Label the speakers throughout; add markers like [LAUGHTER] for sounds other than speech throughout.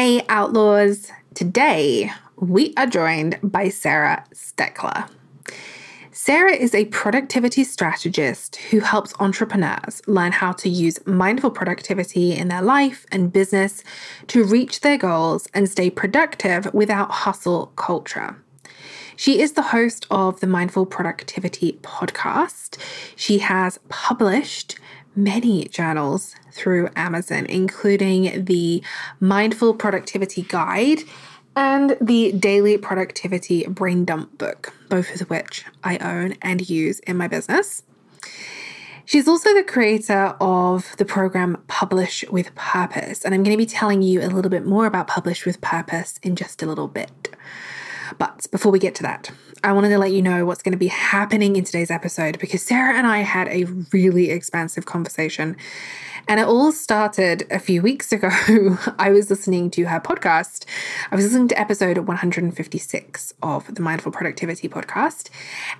Speaker 1: Hey, Outlaws! Today we are joined by Sarah Steckler. Sarah is a productivity strategist who helps entrepreneurs learn how to use mindful productivity in their life and business to reach their goals and stay productive without hustle culture. She is the host of the Mindful Productivity podcast. She has published many journals through Amazon, including the Mindful Productivity Guide and the Daily Productivity Brain Dump book, both of which I own and use in my business. She's also the creator of the program Publish with Purpose, and I'm going to be telling you a little bit more about Publish with Purpose in just a little bit. But before we get to that, I wanted to let you know what's going to be happening in today's episode because Sarah and I had a really expansive conversation. And it all started a few weeks ago. [LAUGHS] I was listening to her podcast. I was listening to episode 156 of the Mindful Productivity podcast.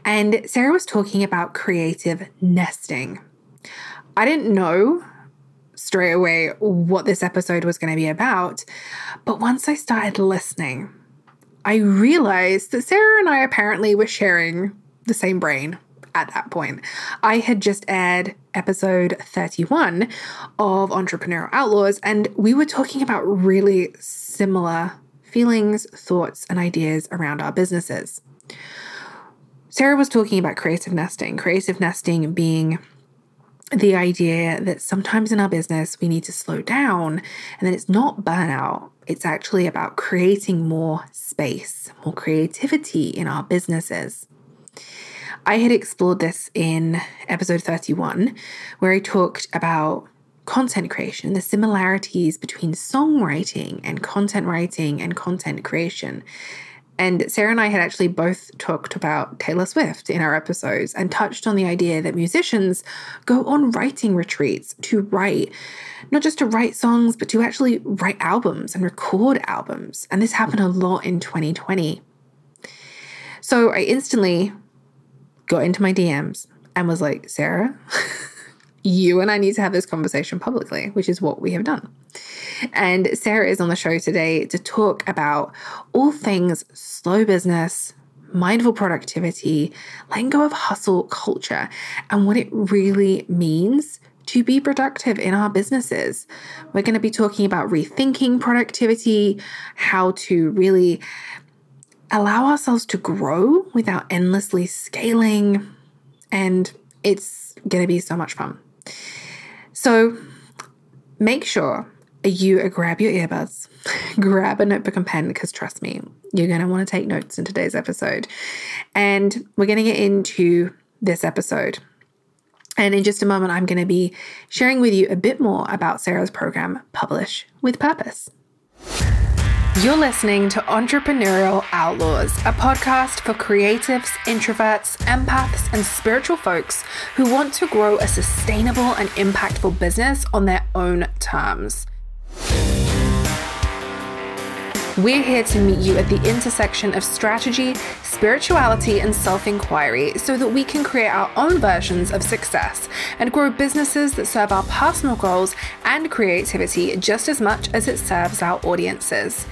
Speaker 1: And Sarah was talking about creative nesting. I didn't know straight away what this episode was going to be about. But once I started listening, I realized that Sarah and I apparently were sharing the same brain at that point. I had just aired episode 31 of Entrepreneurial Outlaws, and we were talking about really similar feelings, thoughts, and ideas around our businesses. Sarah was talking about creative nesting, creative nesting being the idea that sometimes in our business we need to slow down and that it's not burnout. It's actually about creating more space, more creativity in our businesses. I had explored this in episode 31, where I talked about content creation, the similarities between songwriting and content writing and content creation, and Sarah and I had actually both talked about Taylor Swift in our episodes and touched on the idea that musicians go on writing retreats to write, not just to write songs, but to actually write albums and record albums. And this happened a lot in 2020. So I instantly got into my DMs and was like, Sarah, [LAUGHS] you and I need to have this conversation publicly, which is what we have done. And Sarah is on the show today to talk about all things slow business, mindful productivity, letting go of hustle culture, and what it really means to be productive in our businesses. We're going to be talking about rethinking productivity, how to really allow ourselves to grow without endlessly scaling, and it's going to be so much fun. So make sure you grab your earbuds, [LAUGHS] grab a notebook and pen, because trust me, you're going to want to take notes in today's episode. And we're going to get into this episode. And in just a moment, I'm going to be sharing with you a bit more about Sarah's program, Publish with Purpose. You're listening to Entrepreneurial Outlaws, a podcast for creatives, introverts, empaths, and spiritual folks who want to grow a sustainable and impactful business on their own terms. We're here to meet you at the intersection of strategy, spirituality, and self inquiry so that we can create our own versions of success and grow businesses that serve our personal goals and creativity just as much as it serves our audiences.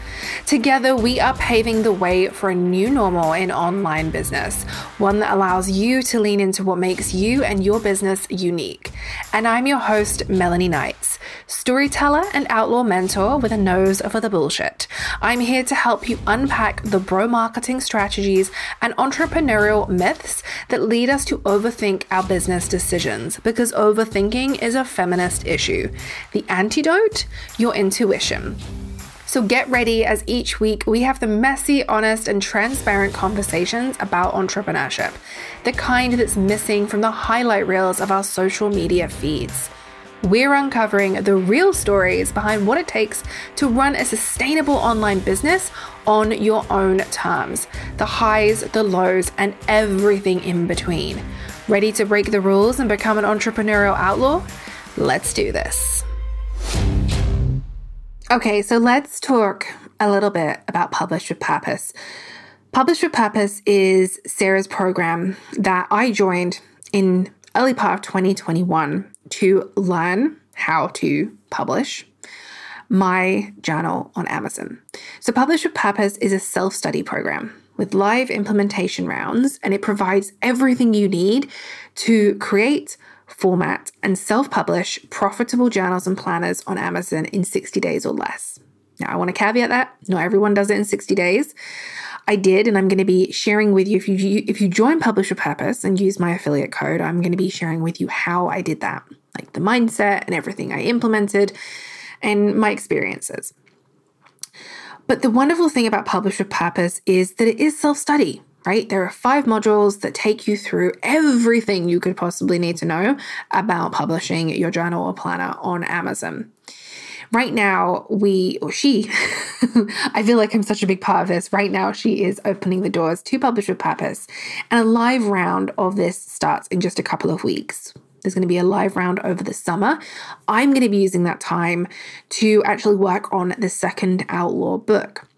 Speaker 1: Together, we are paving the way for a new normal in online business, one that allows you to lean into what makes you and your business unique. And I'm your host, Melanie Knights, storyteller and outlaw mentor with a nose for the bullshit. I'm here to help you unpack the bro marketing strategies and entrepreneurial myths that lead us to overthink our business decisions because overthinking is a feminist issue. The antidote? Your intuition. So get ready as each week we have the messy, honest, and transparent conversations about entrepreneurship, the kind that's missing from the highlight reels of our social media feeds. We're uncovering the real stories behind what it takes to run a sustainable online business on your own terms the highs, the lows, and everything in between. Ready to break the rules and become an entrepreneurial outlaw? Let's do this. Okay, so let's talk a little bit about Publish with Purpose. Publish with Purpose is Sarah's program that I joined in early part of 2021 to learn how to publish, my journal on Amazon. So, Publish with Purpose is a self study program with live implementation rounds, and it provides everything you need to create, format, and self publish profitable journals and planners on Amazon in 60 days or less. Now, I want to caveat that not everyone does it in 60 days. I did, and I'm going to be sharing with you if you if you join Publish with Purpose and use my affiliate code, I'm going to be sharing with you how I did that, like the mindset and everything I implemented, and my experiences. But the wonderful thing about Publish with Purpose is that it is self study, right? There are five modules that take you through everything you could possibly need to know about publishing your journal or planner on Amazon. Right now, we, or she, [LAUGHS] I feel like I'm such a big part of this. Right now, she is opening the doors to Publish with Purpose. And a live round of this starts in just a couple of weeks. There's going to be a live round over the summer. I'm going to be using that time to actually work on the second Outlaw book.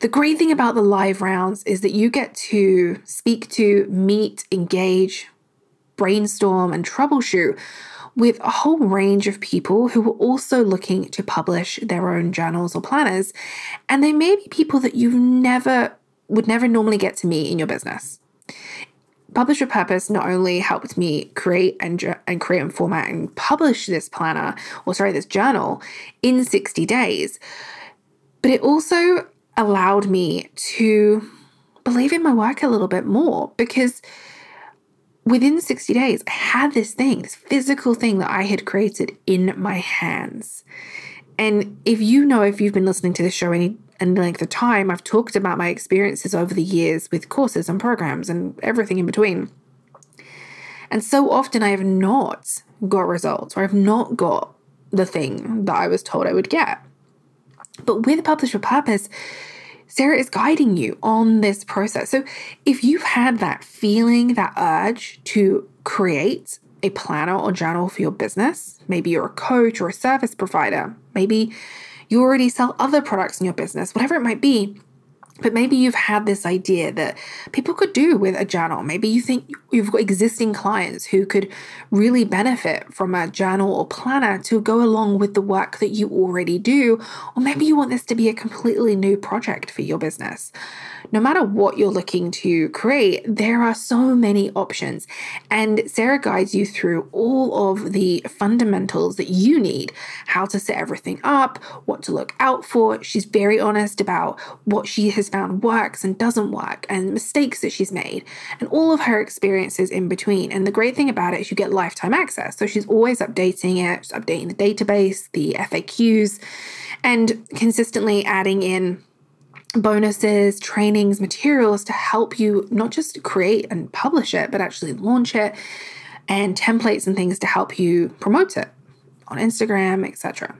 Speaker 1: The great thing about the live rounds is that you get to speak to, meet, engage, brainstorm, and troubleshoot with a whole range of people who are also looking to publish their own journals or planners. And they may be people that you never would never normally get to meet in your business. Publish Purpose not only helped me create and, and create and format and publish this planner, or sorry, this journal in 60 days, but it also allowed me to believe in my work a little bit more because within 60 days, I had this thing, this physical thing that I had created in my hands. And if you know, if you've been listening to the show any any length of time, I've talked about my experiences over the years with courses and programs and everything in between. And so often I have not got results or I've not got the thing that I was told I would get. But with Publish with Purpose, Sarah is guiding you on this process. So if you've had that feeling, that urge to create a planner or journal for your business, maybe you're a coach or a service provider, maybe you already sell other products in your business, whatever it might be, but maybe you've had this idea that people could do with a journal. Maybe you think you've got existing clients who could really benefit from a journal or planner to go along with the work that you already do. Or maybe you want this to be a completely new project for your business no matter what you're looking to create, there are so many options. And Sarah guides you through all of the fundamentals that you need how to set everything up, what to look out for. She's very honest about what she has found works and doesn't work, and mistakes that she's made, and all of her experiences in between. And the great thing about it is you get lifetime access. So she's always updating it, updating the database, the FAQs, and consistently adding in bonuses, trainings, materials to help you not just create and publish it, but actually launch it, and templates and things to help you promote it on Instagram, etc.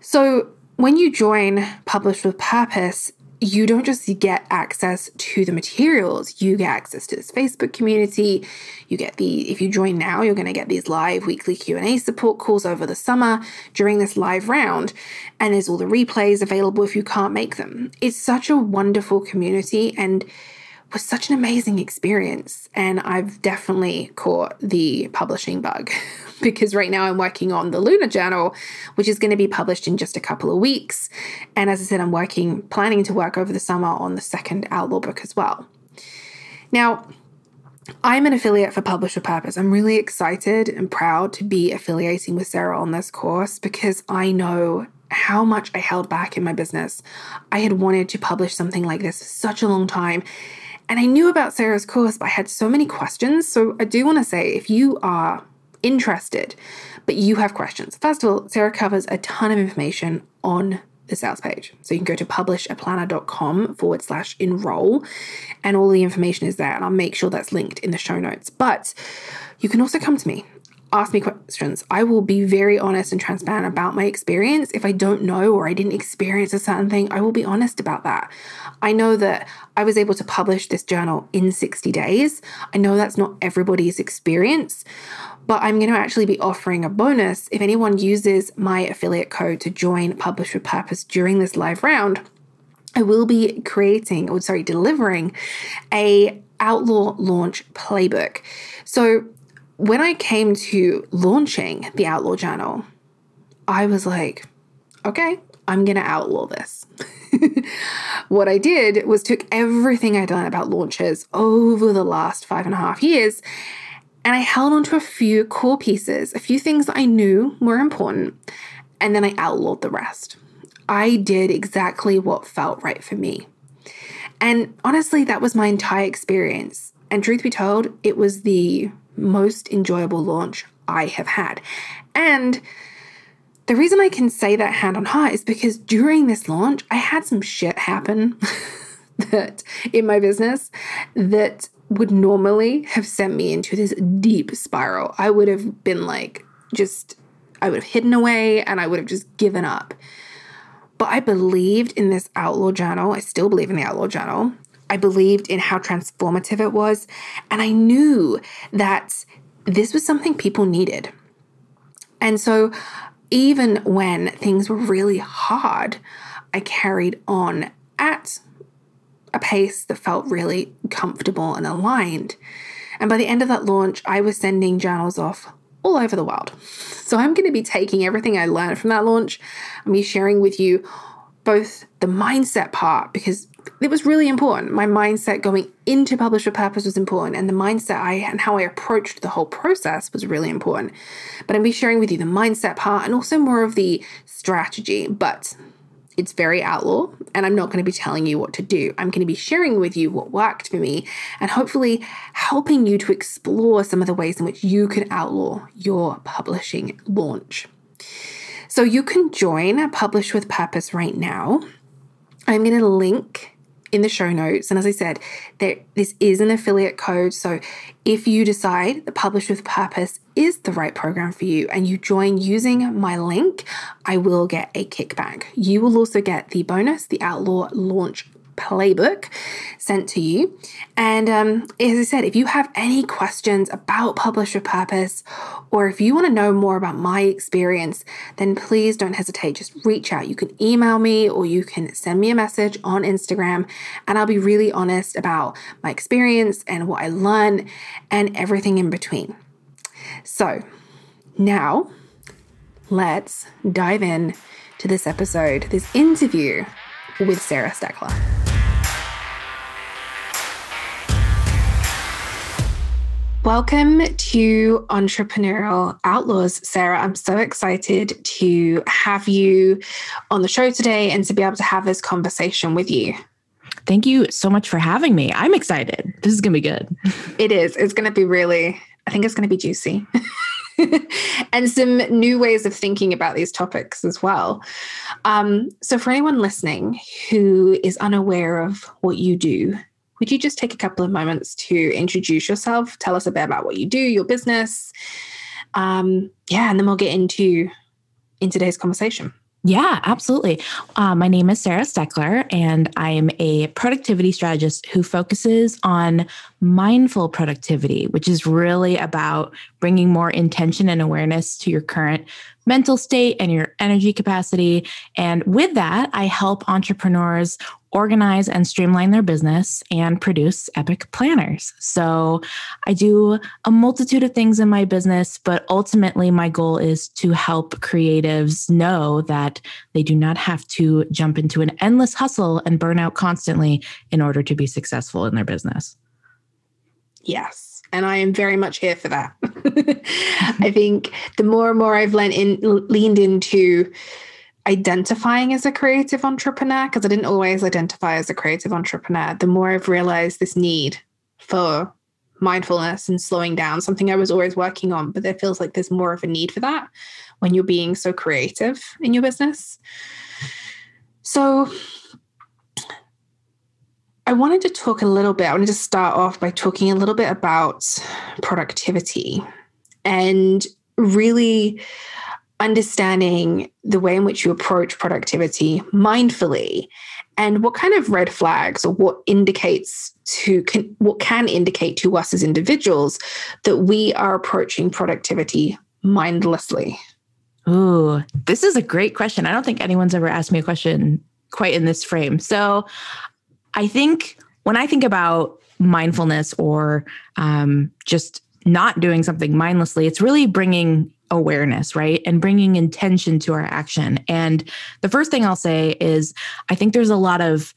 Speaker 1: So, when you join Publish with Purpose, you don't just get access to the materials you get access to this facebook community. You get the if you join now you're going to get these live weekly q&a support calls over the summer during this live round and there's all the replays available if you can't make them. It's such a wonderful community and was such an amazing experience and i've definitely caught the publishing bug [LAUGHS] [LAUGHS] because right now I'm working on the Lunar Journal, which is going to be published in just a couple of weeks. And as I said, I'm working, planning to work over the summer on the second Outlaw book as well. Now, I'm an affiliate for Publish with Purpose. I'm really excited and proud to be affiliating with Sarah on this course because I know how much I held back in my business. I had wanted to publish something like this for such a long time. And I knew about Sarah's course, but I had so many questions. So I do want to say if you are interested, but you have questions. First of all, Sarah covers a ton of information on the sales page. So you can go to publishaplanner.com forward slash enroll, and all the information is there. And I'll make sure that's linked in the show notes. But you can also come to me ask me questions. I will be very honest and transparent about my experience. If I don't know or I didn't experience a certain thing, I will be honest about that. I know that I was able to publish this journal in 60 days. I know that's not everybody's experience, but I'm going to actually be offering a bonus if anyone uses my affiliate code to join Publish with Purpose during this live round. I will be creating, or sorry, delivering a outlaw launch playbook. So when I came to launching the Outlaw Journal, I was like, okay, I'm going to outlaw this. [LAUGHS] what I did was took everything I'd learned about launches over the last five and a half years and I held on to a few core pieces, a few things I knew were important, and then I outlawed the rest. I did exactly what felt right for me. And honestly, that was my entire experience. And truth be told, it was the most enjoyable launch I have had. And the reason I can say that hand on heart is because during this launch, I had some shit happen [LAUGHS] that in my business that would normally have sent me into this deep spiral. I would have been like, just, I would have hidden away and I would have just given up. But I believed in this outlaw journal. I still believe in the outlaw journal. I believed in how transformative it was. And I knew that this was something people needed. And so, even when things were really hard, I carried on at a pace that felt really comfortable and aligned. And by the end of that launch, I was sending journals off all over the world. So I'm going to be taking everything I learned from that launch and be sharing with you both the mindset part because it was really important. My mindset going into Publish Purpose was important, and the mindset I and how I approached the whole process was really important. But I'm be sharing with you the mindset part and also more of the strategy. But it's very outlaw, and I'm not going to be telling you what to do. I'm going to be sharing with you what worked for me and hopefully helping you to explore some of the ways in which you can outlaw your publishing launch. So you can join Publish with Purpose right now. I'm going to link in the show notes. And as I said, there, this is an affiliate code. So if you decide that Publish with Purpose is the right program for you and you join using my link, I will get a kickback. You will also get the bonus, the Outlaw Launch playbook sent to you. And um, as I said, if you have any questions about Publish with Purpose, or if you want to know more about my experience, then please don't hesitate. Just reach out. You can email me or you can send me a message on Instagram, and I'll be really honest about my experience and what I learned and everything in between. So now let's dive in to this episode, this interview with Sarah Steckler. Welcome to Entrepreneurial Outlaws, Sarah. I'm so excited to have you on the show today and to be able to have this conversation with you.
Speaker 2: Thank you so much for having me. I'm excited. This is going to be good. [LAUGHS]
Speaker 1: It is. It's going to be really, I think it's going to be juicy. [LAUGHS] and some new ways of thinking about these topics as well. Um, so, for anyone listening who is unaware of what you do, would you just take a couple of moments to introduce yourself? Tell us a bit about what you do, your business. Um, yeah, and then we'll get into in today's conversation.
Speaker 2: Yeah, absolutely. Uh, my name is Sarah Steckler, and I am a productivity strategist who focuses on mindful productivity, which is really about bringing more intention and awareness to your current mental state and your energy capacity. And with that, I help entrepreneurs organize and streamline their business and produce epic planners. So I do a multitude of things in my business, but ultimately my goal is to help creatives know that they do not have to jump into an endless hustle and burn out constantly in order to be successful in their business.
Speaker 1: Yes. And I am very much here for that. [LAUGHS] I think the more and more I've leaned, in, leaned into identifying as a creative entrepreneur, because I didn't always identify as a creative entrepreneur, the more I've realized this need for mindfulness and slowing down, something I was always working on, but there feels like there's more of a need for that when you're being so creative in your business. So I wanted to talk a little bit, I wanted to start off by talking a little bit about productivity and really understanding the way in which you approach productivity mindfully and what kind of red flags or what indicates to can, what can indicate to us as individuals that we are approaching productivity mindlessly
Speaker 2: Ooh, this is a great question. I don't think anyone's ever asked me a question quite in this frame. So I think when I think about mindfulness or um, just not doing something mindlessly, it's really bringing awareness, right? And bringing intention to our action. And the first thing I'll say is I think there's a lot of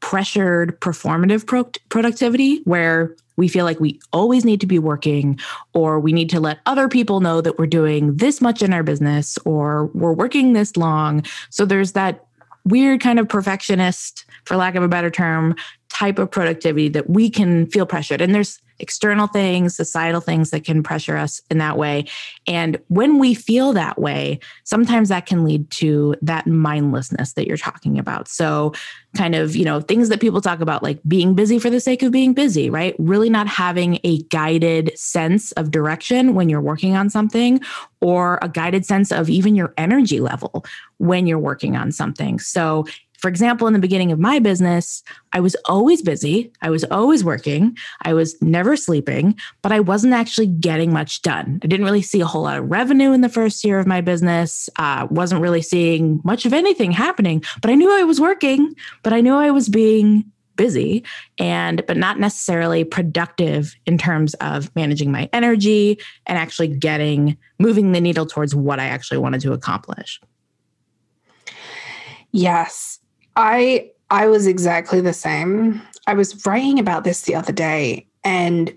Speaker 2: pressured performative pro- productivity where we feel like we always need to be working or we need to let other people know that we're doing this much in our business or we're working this long. So there's that weird kind of perfectionist, for lack of a better term, type of productivity that we can feel pressured. And there's external things, societal things that can pressure us in that way. And when we feel that way, sometimes that can lead to that mindlessness that you're talking about. So, kind of, you know, things that people talk about, like being busy for the sake of being busy, right? Really not having a guided sense of direction when you're working on something, or a guided sense of even your energy level when you're working on something. So, for example, in the beginning of my business, I was always busy. I was always working. I was never sleeping, but I wasn't actually getting much done. I didn't really see a whole lot of revenue in the first year of my business. Uh, wasn't really seeing much of anything happening, but I knew I was working, but I knew I was being busy and but not necessarily productive in terms of managing my energy and actually getting moving the needle towards what I actually wanted to accomplish.
Speaker 1: Yes. I I was exactly the same. I was writing about this the other day, and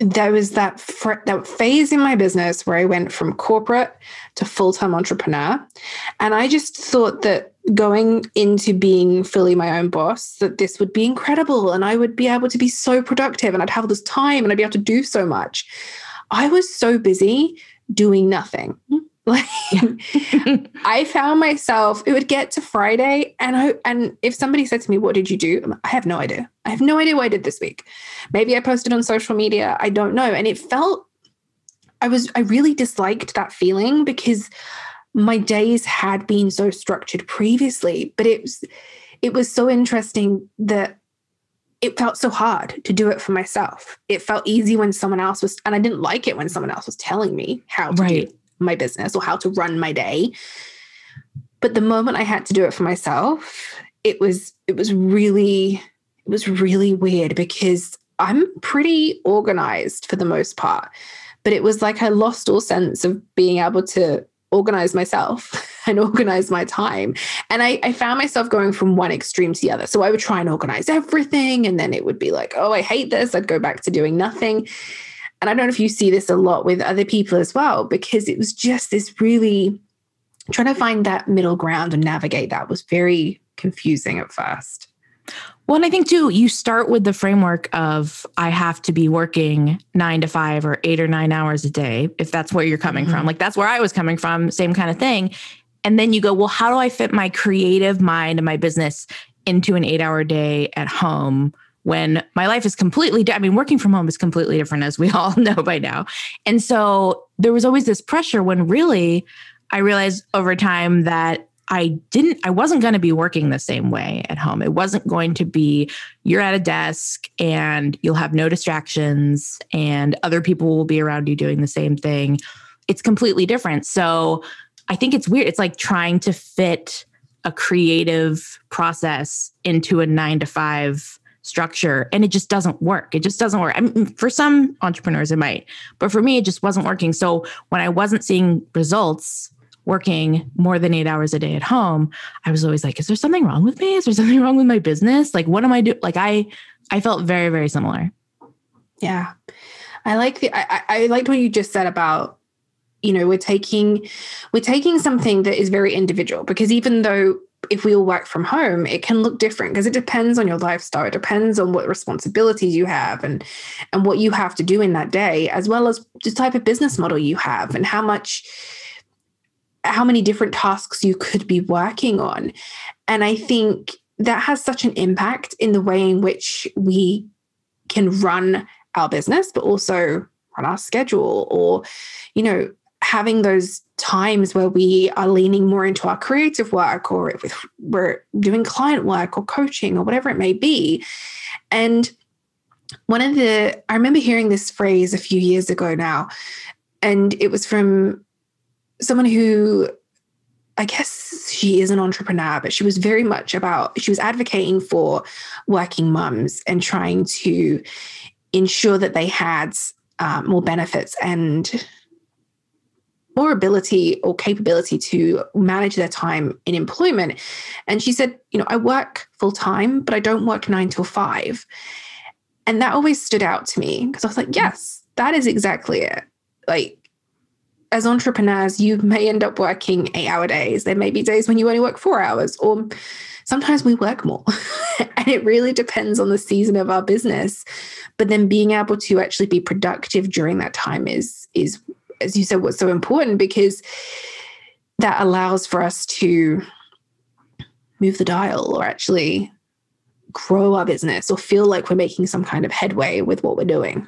Speaker 1: there was that fr- that phase in my business where I went from corporate to full time entrepreneur, and I just thought that going into being fully my own boss, that this would be incredible, and I would be able to be so productive, and I'd have all this time, and I'd be able to do so much. I was so busy doing nothing. Like I found myself, it would get to Friday and I and if somebody said to me, What did you do? I have no idea. I have no idea what I did this week. Maybe I posted on social media. I don't know. And it felt I was I really disliked that feeling because my days had been so structured previously, but it was it was so interesting that it felt so hard to do it for myself. It felt easy when someone else was, and I didn't like it when someone else was telling me how to right. do my business or how to run my day. But the moment I had to do it for myself, it was it was really it was really weird because I'm pretty organized for the most part. But it was like I lost all sense of being able to organize myself [LAUGHS] and organize my time. And I, I, found myself going from one extreme to the other. So I would try and organize everything. And then it would be like, oh, I hate this. I'd go back to doing nothing and I don't know if you see this a lot with other people as well, because it was just this really trying to find that middle ground and navigate that was very confusing at first.
Speaker 2: Well, and I think too, you start with the framework of I have to be working nine to five or eight or nine hours a day, if that's where you're coming mm-hmm. from. Like that's where I was coming from, same kind of thing. And then you go, well, how do I fit my creative mind and my business into an eight hour day at home? When my life is completely I mean working from home is completely different as we [LAUGHS] all know by now. And so there was always this pressure when really I realized over time that I didn't I wasn't going to be working the same way at home. It wasn't going to be you're at a desk and you'll have no distractions and other people will be around you doing the same thing. It's completely different. So I think it's weird. It's like trying to fit a creative process into a 9 to 5 structure and it just doesn't work. It just doesn't work. I mean, for some entrepreneurs, it might, but for me, it just wasn't working. So when I wasn't seeing results working more than eight hours a day at home, I was always like, is there something wrong with me? Is there something wrong with my business? Like, what am I doing? Like, I, I felt very, very similar.
Speaker 1: Yeah. I like the, I, I liked what you just said about you know we're taking we're taking something that is very individual because even though if we all work from home, it can look different because it depends on your lifestyle. It depends on what responsibilities you have and and what you have to do in that day, as well as the type of business model you have and how much how many different tasks you could be working on. And I think that has such an impact in the way in which we can run our business, but also run our schedule or, you know, having those times where we are leaning more into our creative work or if we're doing client work or coaching or whatever it may be. And one of the, I remember hearing this phrase a few years ago now, and it was from someone who I guess she is an entrepreneur, but she was very much about, she was advocating for working mums and trying to ensure that they had um, more benefits and more ability or capability to manage their time in employment. And she said, you know, I work full time, but I don't work nine till five. And that always stood out to me because I was like, yes, that is exactly it. Like, as entrepreneurs, you may end up working eight hour days. There may be days when you only work four hours, or sometimes we work more. [LAUGHS] and it really depends on the season of our business. But then being able to actually be productive during that time is, is as you said, what's so important because that allows for us to move the dial or actually grow our business or feel like we're making some kind of headway with what we're doing.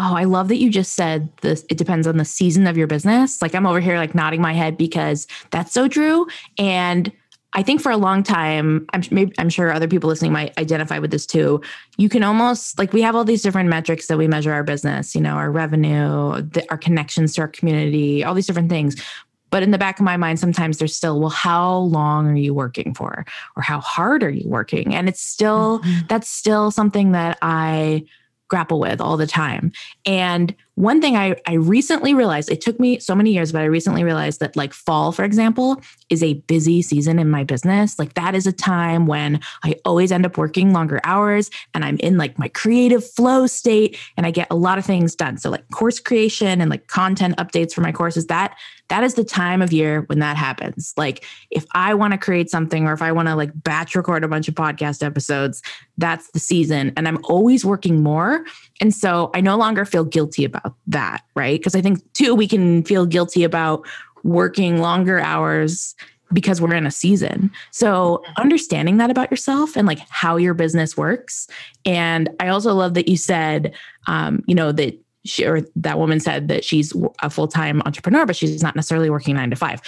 Speaker 2: Oh, I love that you just said this. It depends on the season of your business. Like I'm over here, like nodding my head because that's so true. And I think for a long time, I'm maybe, I'm sure other people listening might identify with this too. You can almost like we have all these different metrics that we measure our business. You know, our revenue, the, our connections to our community, all these different things. But in the back of my mind, sometimes there's still, well, how long are you working for, or how hard are you working? And it's still mm-hmm. that's still something that I grapple with all the time. And one thing I, I recently realized, it took me so many years, but I recently realized that, like, fall, for example, is a busy season in my business. Like, that is a time when I always end up working longer hours and I'm in like my creative flow state and I get a lot of things done. So, like, course creation and like content updates for my courses, that that is the time of year when that happens. Like if I want to create something or if I want to like batch record a bunch of podcast episodes, that's the season. And I'm always working more. And so I no longer feel guilty about that, right? Because I think too, we can feel guilty about working longer hours because we're in a season. So understanding that about yourself and like how your business works. And I also love that you said, um, you know, that she or that woman said that she's a full-time entrepreneur, but she's not necessarily working nine to five.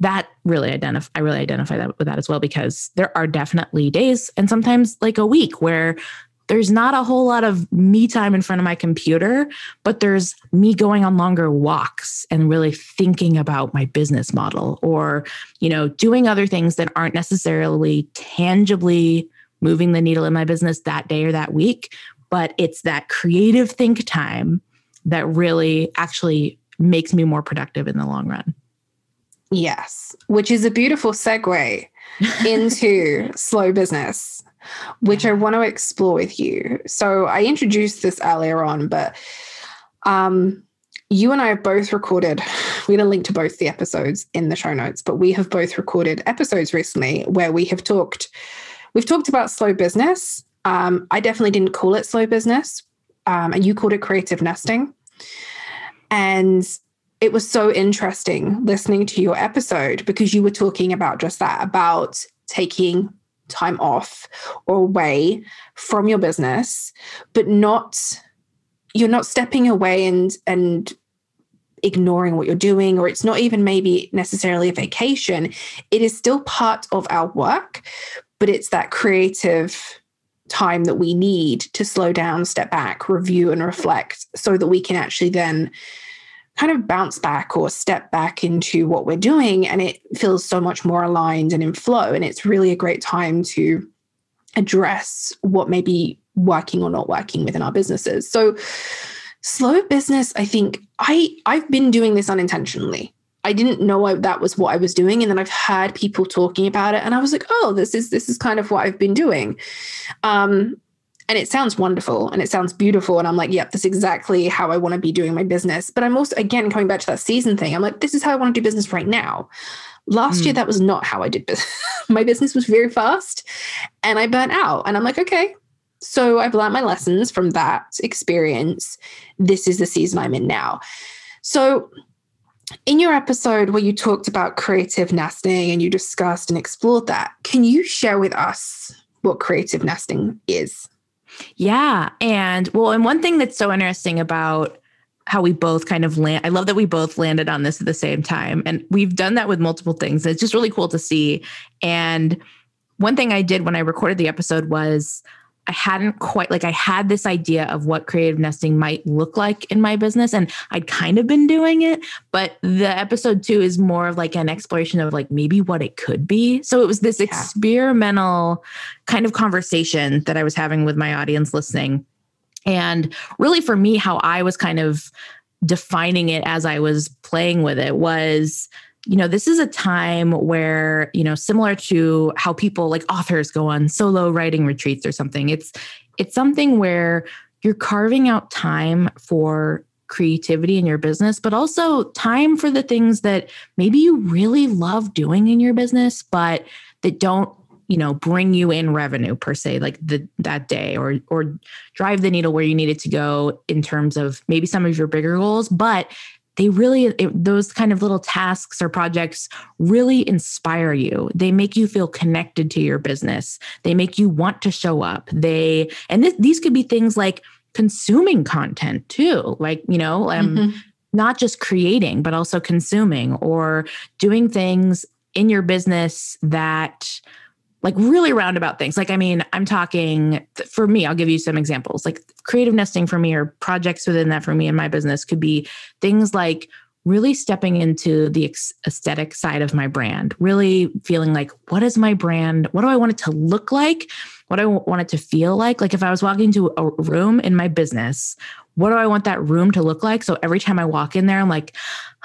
Speaker 2: That really identify I really identify that with that as well because there are definitely days and sometimes like a week where there's not a whole lot of me time in front of my computer, but there's me going on longer walks and really thinking about my business model or, you know, doing other things that aren't necessarily tangibly moving the needle in my business that day or that week, but it's that creative think time that really actually makes me more productive in the long run.
Speaker 1: Yes, which is a beautiful segue into [LAUGHS] slow business, which I want to explore with you. So I introduced this earlier on, but um, you and I have both recorded, we're going to link to both the episodes in the show notes, but we have both recorded episodes recently where we have talked, we've talked about slow business. Um, I definitely didn't call it slow business, um, and you called it creative nesting. And it was so interesting listening to your episode because you were talking about just that about taking time off or away from your business but not you're not stepping away and and ignoring what you're doing or it's not even maybe necessarily a vacation. It is still part of our work but it's that creative time that we need to slow down, step back, review, and reflect so that we can actually then kind of bounce back or step back into what we're doing. And it feels so much more aligned and in flow. And it's really a great time to address what may be working or not working within our businesses. So, slow business, I think I I've been doing this unintentionally. I didn't know I, that was what I was doing, and then I've heard people talking about it, and I was like, "Oh, this is this is kind of what I've been doing," um, and it sounds wonderful and it sounds beautiful, and I'm like, "Yep, that's exactly how I want to be doing my business." But I'm also again coming back to that season thing. I'm like, "This is how I want to do business right now." Last mm. year, that was not how I did business. [LAUGHS] my business was very fast, and I burnt out, and I'm like, "Okay." So I've learned my lessons from that experience. This is the season I'm in now. So in your episode where you talked about creative nesting and you discussed and explored that, can you share with us what creative nesting is?
Speaker 2: Yeah. And well, and one thing that's so interesting about how we both kind of land, I love that we both landed on this at the same time. And we've done that with multiple things. It's just really cool to see. And one thing I did when I recorded the episode was I hadn't quite like I had this idea of what creative nesting might look like in my business and I'd kind of been doing it but the episode 2 is more of like an exploration of like maybe what it could be so it was this yeah. experimental kind of conversation that I was having with my audience listening and really for me how I was kind of defining it as I was playing with it was you know, this is a time where, you know, similar to how people like authors go on solo writing retreats or something. It's it's something where you're carving out time for creativity in your business, but also time for the things that maybe you really love doing in your business, but that don't you know bring you in revenue per se like the that day or or drive the needle where you need it to go in terms of maybe some of your bigger goals but they really it, those kind of little tasks or projects really inspire you. They make you feel connected to your business. They make you want to show up. They and th- these could be things like consuming content too like you know um, mm-hmm. not just creating but also consuming or doing things in your business that like really roundabout things. Like, I mean, I'm talking for me, I'll give you some examples. Like, creative nesting for me, or projects within that for me in my business could be things like really stepping into the aesthetic side of my brand, really feeling like, what is my brand? What do I want it to look like? What do I want it to feel like? Like, if I was walking to a room in my business, what do I want that room to look like? So every time I walk in there, I'm like,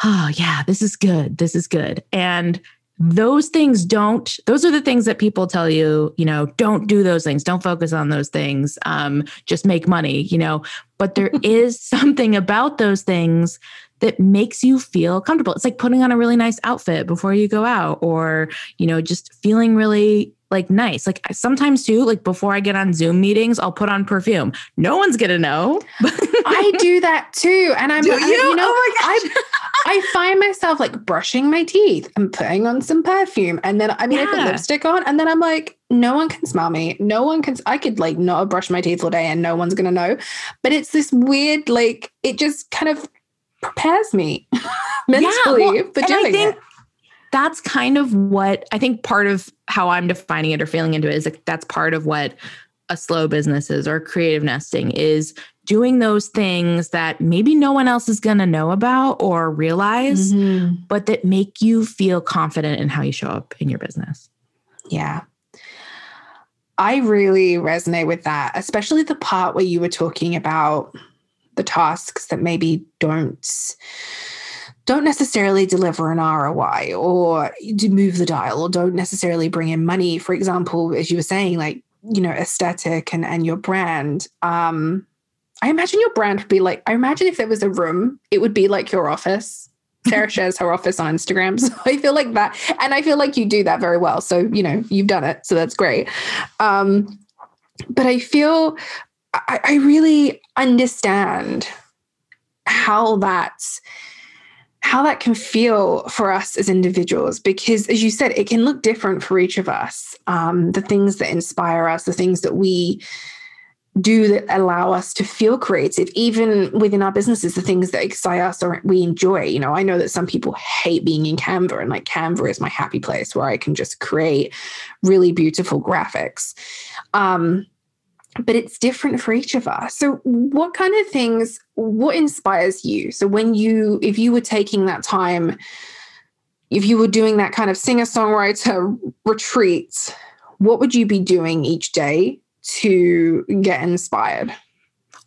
Speaker 2: oh, yeah, this is good. This is good. And those things don't those are the things that people tell you you know don't do those things don't focus on those things um, just make money you know but there [LAUGHS] is something about those things that makes you feel comfortable. It's like putting on a really nice outfit before you go out or you know just feeling really like nice. Like sometimes too, like before I get on Zoom meetings, I'll put on perfume. No one's gonna know. [LAUGHS]
Speaker 1: I do that too. And I'm, you? I, you know, oh I, I find myself like brushing my teeth and putting on some perfume. And then I mean yeah. I put lipstick on and then I'm like, no one can smell me. No one can I could like not brush my teeth all day and no one's gonna know. But it's this weird, like it just kind of prepares me mentally [LAUGHS] yeah, well, for doing it
Speaker 2: that's kind of what I think part of how I'm defining it or feeling into it is like that's part of what a slow business is or creative nesting is doing those things that maybe no one else is going to know about or realize, mm-hmm. but that make you feel confident in how you show up in your business.
Speaker 1: Yeah. I really resonate with that, especially the part where you were talking about the tasks that maybe don't don't necessarily deliver an ROI or move the dial or don't necessarily bring in money. For example, as you were saying, like, you know, aesthetic and, and your brand. Um, I imagine your brand would be like, I imagine if there was a room, it would be like your office. [LAUGHS] Sarah shares her office on Instagram. [LAUGHS] So I feel like that. And I feel like you do that very well. So, you know, you've done it. So that's great. Um, but I feel I, I really understand how that's how that can feel for us as individuals because as you said it can look different for each of us. Um, the things that inspire us the things that we do that allow us to feel creative even within our businesses the things that excite us or we enjoy. You know i know that some people hate being in canva and like canva is my happy place where i can just create really beautiful graphics. Um, but it's different for each of us. So, what kind of things, what inspires you? So, when you, if you were taking that time, if you were doing that kind of singer songwriter retreat, what would you be doing each day to get inspired?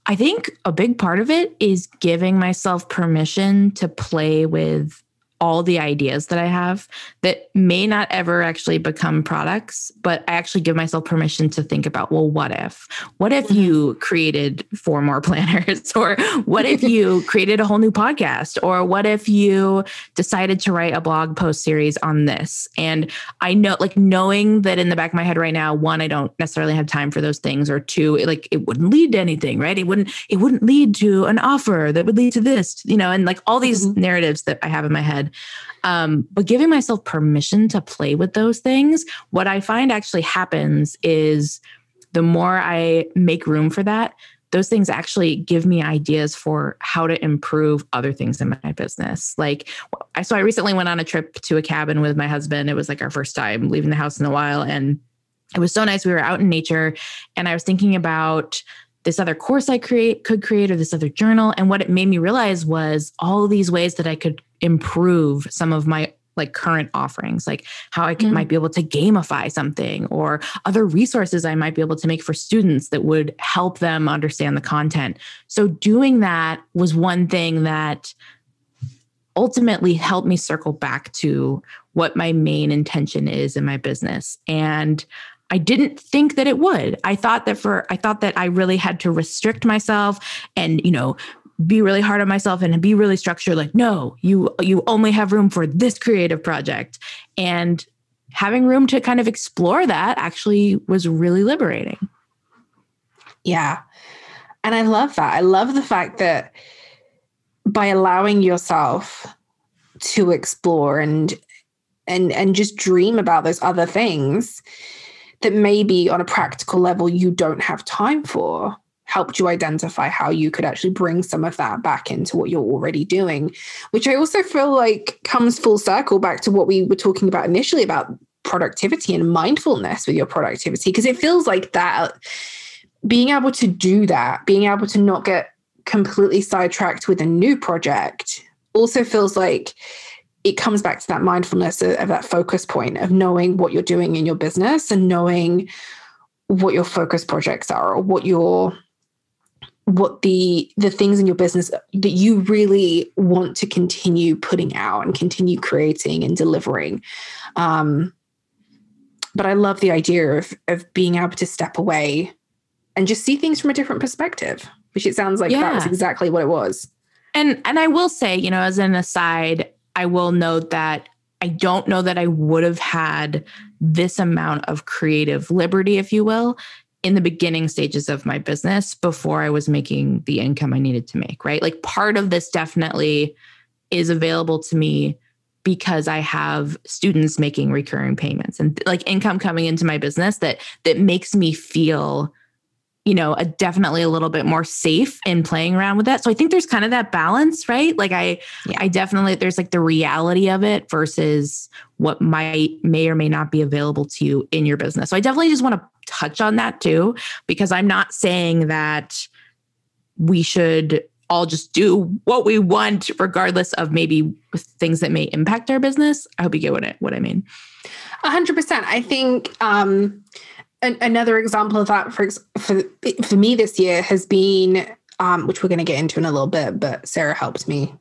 Speaker 2: I think a big part of it is giving myself permission to play with all the ideas that I have that may not ever actually become products, but I actually give myself permission to think about, well, what if? What if mm-hmm. you created four more [LAUGHS] planners? Or what if you [LAUGHS] created a whole new podcast? Or what if you decided to write a blog post series on this? And I know, like, knowing that in the back of my head right now, one, I don't necessarily have time for those things, or two, it, like, it wouldn't lead to anything, right? It wouldn't, it wouldn't lead to an offer that would lead to this, you know, and like all these mm-hmm. narratives that I have in my head. Um, but giving myself permission to play with those things, what I find actually happens is the more I make room for that, those things actually give me ideas for how to improve other things in my business. Like so I recently went on a trip to a cabin with my husband. It was like our first time leaving the house in a while and it was so nice. We were out in nature and I was thinking about this other course I create could create or this other journal. And what it made me realize was all these ways that I could improve some of my like current offerings, like how I might mm. be able to gamify something or other resources I might be able to make for students that would help them understand the content. So doing that was one thing that ultimately helped me circle back to what my main intention is in my business. And I didn't think that it would. I thought that for I thought that I really had to restrict myself and, you know, be really hard on myself and be really structured like no, you you only have room for this creative project. And having room to kind of explore that actually was really liberating.
Speaker 1: Yeah. And I love that. I love the fact that by allowing yourself to explore and and and just dream about those other things that maybe on a practical level you don't have time for helped you identify how you could actually bring some of that back into what you're already doing which i also feel like comes full circle back to what we were talking about initially about productivity and mindfulness with your productivity because it feels like that being able to do that being able to not get completely sidetracked with a new project also feels like it comes back to that mindfulness of, of, that focus point of knowing what you're doing in your business and knowing what your focus projects are or what your what the the things in your business that you really want to continue putting out and continue creating and delivering um but i love the idea of of being able to step away and just see things from a different perspective which it sounds like yeah. that was exactly what it was.
Speaker 2: And and I will say, you know, as an aside, I will note that I don't know that I would have had this amount of creative liberty, if you will, in the beginning stages of my business before I was making the income I needed to make, right? Like part of this definitely is available to me because I have students making recurring payments and like income coming into my business that that makes me feel you know, a definitely a little bit more safe in playing around with that. So I think there's kind of that balance, right? Like I yeah. I definitely there's like the reality of it versus what might may or may not be available to you in your business. So I definitely just want to touch on that too because I'm not saying that we should all just do what we want regardless of maybe things that may impact our business. I hope you get what I, what I mean.
Speaker 1: 100%. I think um an, another example of that for, for for me this year has been um, which we're going to get into in a little bit but sarah helped me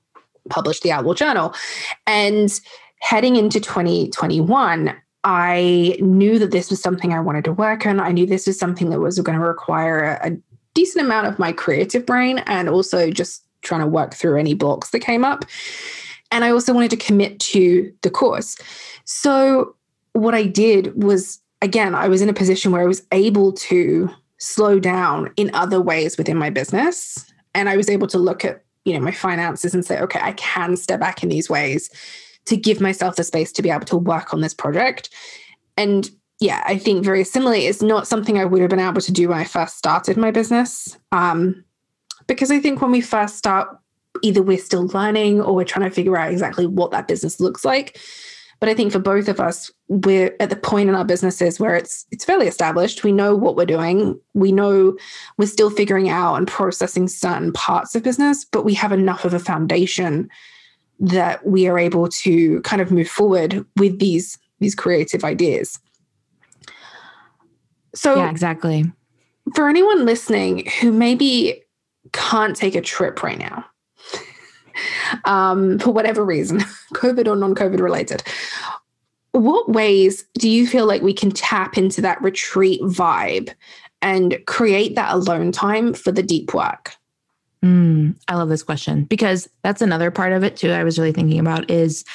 Speaker 1: publish the outlaw journal. And heading into 2021 i knew that this was something i wanted to work on. I knew this was something that was going to require a, a decent amount of my creative brain and also just trying to work through any blocks that came up. And i also wanted to commit to the course. So what i did was again, I was in a position where I was able to slow down in other ways within my business. And I was able to look at, you know, my finances and say, okay, I can step back in these ways to give myself the space to be able to work on this project. And yeah, I think very similarly, it's not something I would have been able to do when I first started my business. Um, because I think when we first start, either we're still learning or we're trying to figure out exactly what that business looks like. But I think for both of us, we're at the point in our businesses where it's it's fairly established. We know what we're doing. We know we're still figuring out and processing certain parts of business, but we have enough of a foundation that we are able to kind of move forward with these these creative ideas. So
Speaker 2: Yeah, exactly.
Speaker 1: For anyone listening who maybe can't take a trip right now, [LAUGHS] um, for whatever reason, [LAUGHS] COVID or non COVID related. What ways do you feel like we can tap into that retreat vibe and create that alone time for the deep work?
Speaker 2: Mm, I love this question because that's another part of it too. I was really thinking about is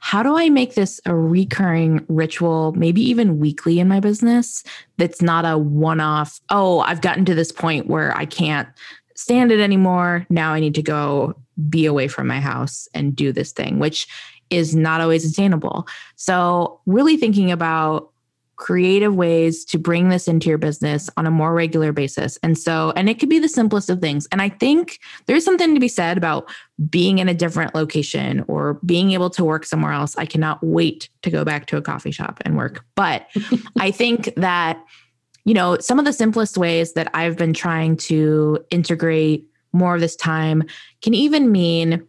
Speaker 2: how do I make this a recurring ritual, maybe even weekly in my business that's not a one off, oh, I've gotten to this point where I can't stand it anymore. Now I need to go be away from my house and do this thing, which is not always attainable. So, really thinking about creative ways to bring this into your business on a more regular basis. And so, and it could be the simplest of things. And I think there's something to be said about being in a different location or being able to work somewhere else. I cannot wait to go back to a coffee shop and work. But [LAUGHS] I think that you know, some of the simplest ways that I've been trying to integrate more of this time can even mean,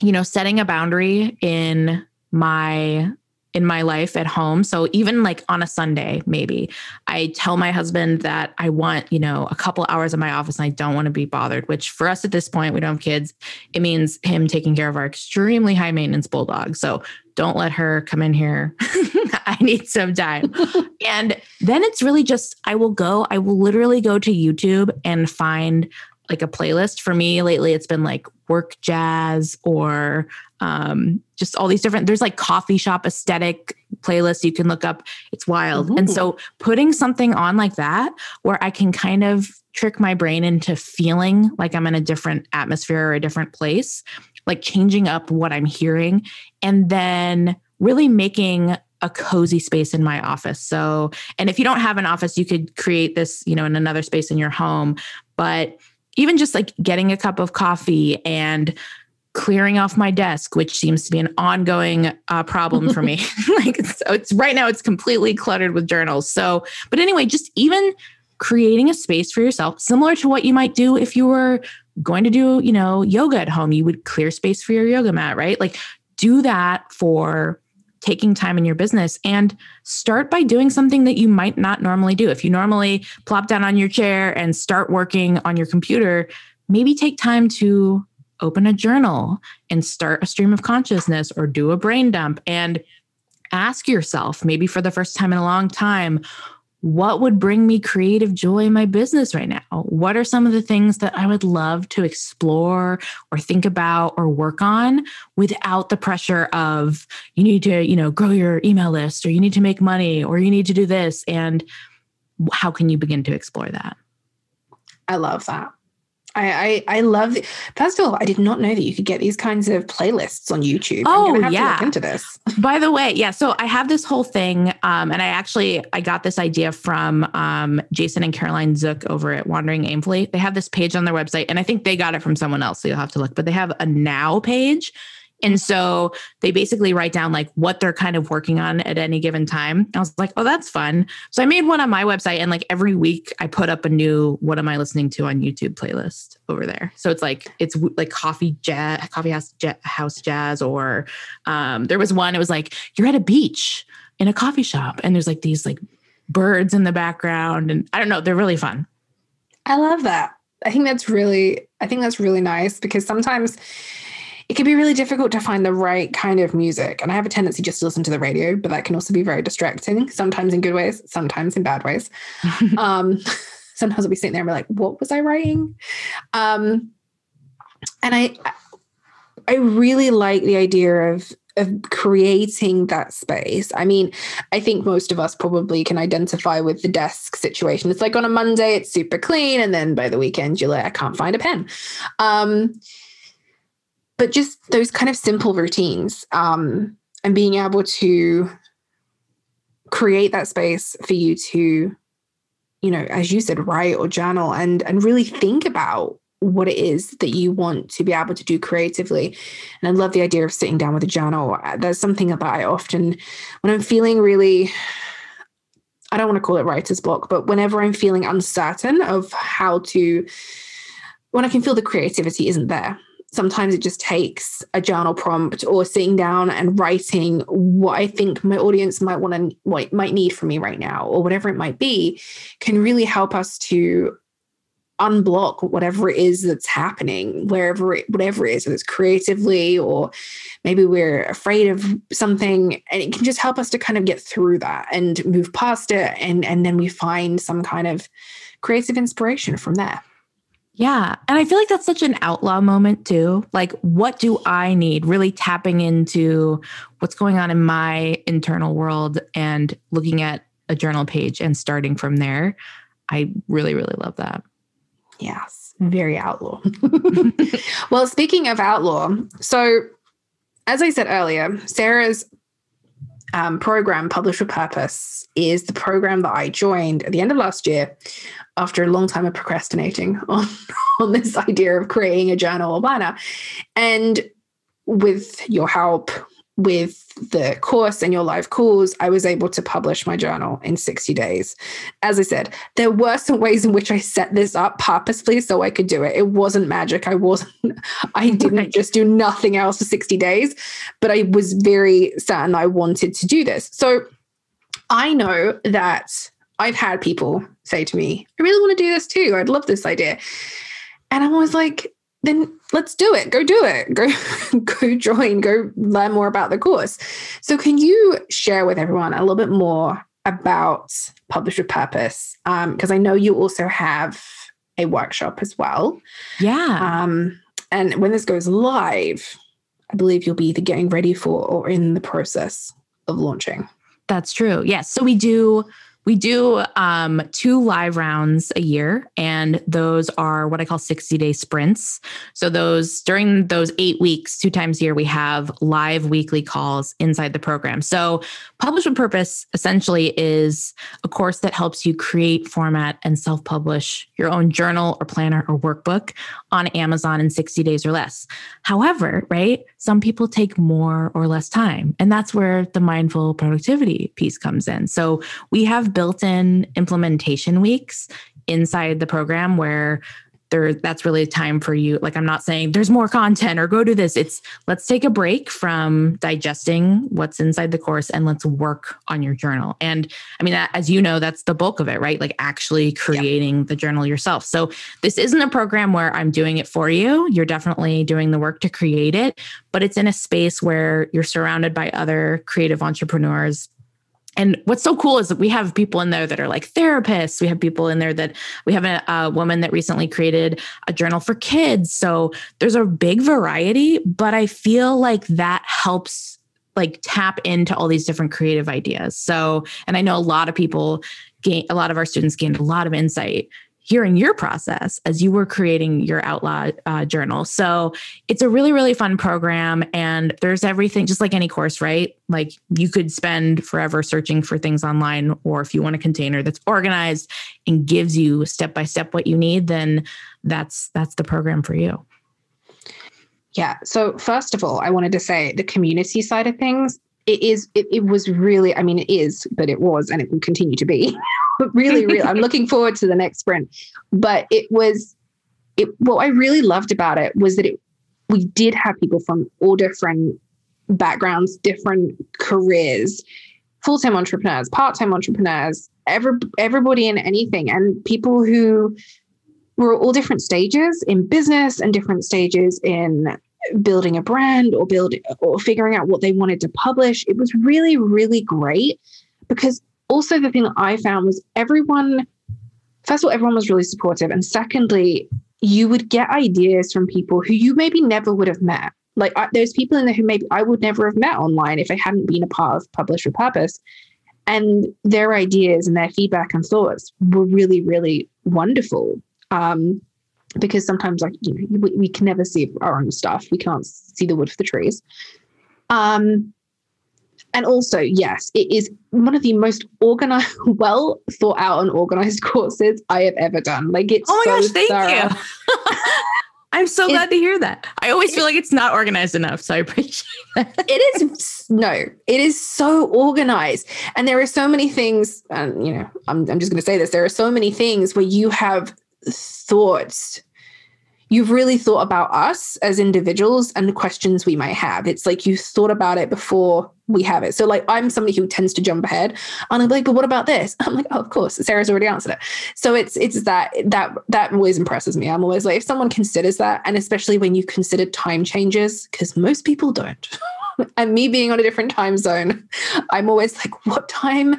Speaker 2: you know, setting a boundary in my in my life at home. So even like on a Sunday, maybe I tell my husband that I want, you know, a couple hours in my office and I don't want to be bothered, which for us at this point, we don't have kids. It means him taking care of our extremely high maintenance bulldog. So don't let her come in here. [LAUGHS] I need some time. [LAUGHS] and then it's really just, I will go, I will literally go to YouTube and find like a playlist for me lately it's been like work jazz or um, just all these different there's like coffee shop aesthetic playlists you can look up it's wild mm-hmm. and so putting something on like that where i can kind of trick my brain into feeling like i'm in a different atmosphere or a different place like changing up what i'm hearing and then really making a cozy space in my office. So, and if you don't have an office, you could create this, you know, in another space in your home. But even just like getting a cup of coffee and clearing off my desk, which seems to be an ongoing uh, problem for me. [LAUGHS] [LAUGHS] like so it's right now, it's completely cluttered with journals. So, but anyway, just even creating a space for yourself, similar to what you might do if you were going to do, you know, yoga at home, you would clear space for your yoga mat, right? Like do that for taking time in your business and start by doing something that you might not normally do. If you normally plop down on your chair and start working on your computer, maybe take time to open a journal and start a stream of consciousness or do a brain dump and ask yourself, maybe for the first time in a long time, what would bring me creative joy in my business right now? What are some of the things that I would love to explore or think about or work on without the pressure of you need to, you know, grow your email list or you need to make money or you need to do this and how can you begin to explore that?
Speaker 1: I love that. I, I, I love. The, first of all, I did not know that you could get these kinds of playlists on YouTube.
Speaker 2: Oh yeah,
Speaker 1: into this. [LAUGHS]
Speaker 2: By the way, yeah. So I have this whole thing, um, and I actually I got this idea from um, Jason and Caroline Zook over at Wandering Aimfully. They have this page on their website, and I think they got it from someone else. So you'll have to look. But they have a now page, and so they basically write down like what they're kind of working on at any given time. I was like, oh, that's fun. So I made one on my website and like every week I put up a new what am I listening to on YouTube playlist over there. So it's like it's like coffee jazz, coffee house, house jazz, or um, there was one. It was like you're at a beach in a coffee shop and there's like these like birds in the background and I don't know, they're really fun.
Speaker 1: I love that. I think that's really I think that's really nice because sometimes it can be really difficult to find the right kind of music. And I have a tendency just to listen to the radio, but that can also be very distracting, sometimes in good ways, sometimes in bad ways. [LAUGHS] um, [LAUGHS] sometimes I'll be sitting there and be like, what was I writing? Um, and I I really like the idea of of creating that space. I mean, I think most of us probably can identify with the desk situation. It's like on a Monday, it's super clean, and then by the weekend, you're like, I can't find a pen. Um, but just those kind of simple routines um, and being able to create that space for you to you know as you said write or journal and and really think about what it is that you want to be able to do creatively. And i love the idea of sitting down with a journal. There's something that i often when i'm feeling really i don't want to call it writer's block but whenever i'm feeling uncertain of how to when i can feel the creativity isn't there sometimes it just takes a journal prompt or sitting down and writing what I think my audience might want to might need from me right now or whatever it might be can really help us to unblock whatever it is that's happening wherever it whatever it is whether it's creatively or maybe we're afraid of something and it can just help us to kind of get through that and move past it and and then we find some kind of creative inspiration from there
Speaker 2: yeah. And I feel like that's such an outlaw moment too. Like, what do I need? Really tapping into what's going on in my internal world and looking at a journal page and starting from there. I really, really love that.
Speaker 1: Yes. Very outlaw. [LAUGHS] well, speaking of outlaw, so as I said earlier, Sarah's um, program, Publish Purpose, is the program that I joined at the end of last year after a long time of procrastinating [LAUGHS] on, on this idea of creating a journal or planner. And with your help, with the course and your live calls, I was able to publish my journal in 60 days. As I said, there were some ways in which I set this up purposefully so I could do it. It wasn't magic. I wasn't, [LAUGHS] I didn't just do nothing else for 60 days, but I was very certain I wanted to do this. So I know that I've had people say to me, I really want to do this too. I'd love this idea. And I'm always like, then let's do it. Go do it. Go [LAUGHS] go join. Go learn more about the course. So can you share with everyone a little bit more about Publish with Purpose? Because um, I know you also have a workshop as well.
Speaker 2: Yeah.
Speaker 1: Um, and when this goes live, I believe you'll be either getting ready for or in the process of launching.
Speaker 2: That's true. Yes. So we do we do um, two live rounds a year, and those are what I call 60 day sprints. So, those during those eight weeks, two times a year, we have live weekly calls inside the program. So, Publish with Purpose essentially is a course that helps you create, format, and self publish your own journal or planner or workbook on Amazon in 60 days or less. However, right, some people take more or less time, and that's where the mindful productivity piece comes in. So, we have built in implementation weeks inside the program where there that's really a time for you like i'm not saying there's more content or go do this. It's let's take a break from digesting what's inside the course and let's work on your journal. And i mean as you know that's the bulk of it right? Like actually creating yeah. the journal yourself. So this isn't a program where i'm doing it for you. You're definitely doing the work to create it but it's in a space where you're surrounded by other creative entrepreneurs and what's so cool is that we have people in there that are like therapists. We have people in there that we have a, a, woman that recently created a journal for kids. So there's a big variety, but I feel like that helps like tap into all these different creative ideas. So, and I know a lot of people gain, a lot of our students gained a lot of insight hearing your process as you were creating your outlaw uh, journal. So it's a really, really fun program. And there's everything, just like any course, right? Like you could spend forever searching for things online, or if you want a container that's organized and gives you step by step what you need, then that's that's the program for you.
Speaker 1: Yeah. So first of all, I wanted to say the community side of things it is it, it was really i mean it is but it was and it will continue to be [LAUGHS] [LAUGHS] really really i'm looking forward to the next sprint but it was it what i really loved about it was that it we did have people from all different backgrounds different careers full-time entrepreneurs part-time entrepreneurs every, everybody in anything and people who were all different stages in business and different stages in building a brand or building or figuring out what they wanted to publish. It was really, really great because also the thing that I found was everyone, first of all, everyone was really supportive. And secondly, you would get ideas from people who you maybe never would have met. Like I, there's people in there who maybe I would never have met online if I hadn't been a part of Publish with Purpose. And their ideas and their feedback and thoughts were really, really wonderful. Um, because sometimes like you know we, we can never see our own stuff we can't see the wood for the trees um and also yes it is one of the most organized [LAUGHS] well thought out and organized [LAUGHS] courses i have ever done like it's
Speaker 2: oh my so gosh thank thorough. you [LAUGHS] I'm so glad to hear that. I always feel like it's not organized enough. So I appreciate that.
Speaker 1: it is no, it is so organized. And there are so many things, and you know, I'm, I'm just going to say this there are so many things where you have thoughts you've really thought about us as individuals and the questions we might have. It's like you thought about it before we have it. So, like, I'm somebody who tends to jump ahead, and I'm like, "But what about this?" [LAUGHS] I'm like, "Oh, of course, Sarah's already answered it." So it's it's that that that always impresses me. I'm always like, if someone considers that, and especially when you consider time changes, because most people don't. [LAUGHS] and me being on a different time zone, I'm always like, "What time?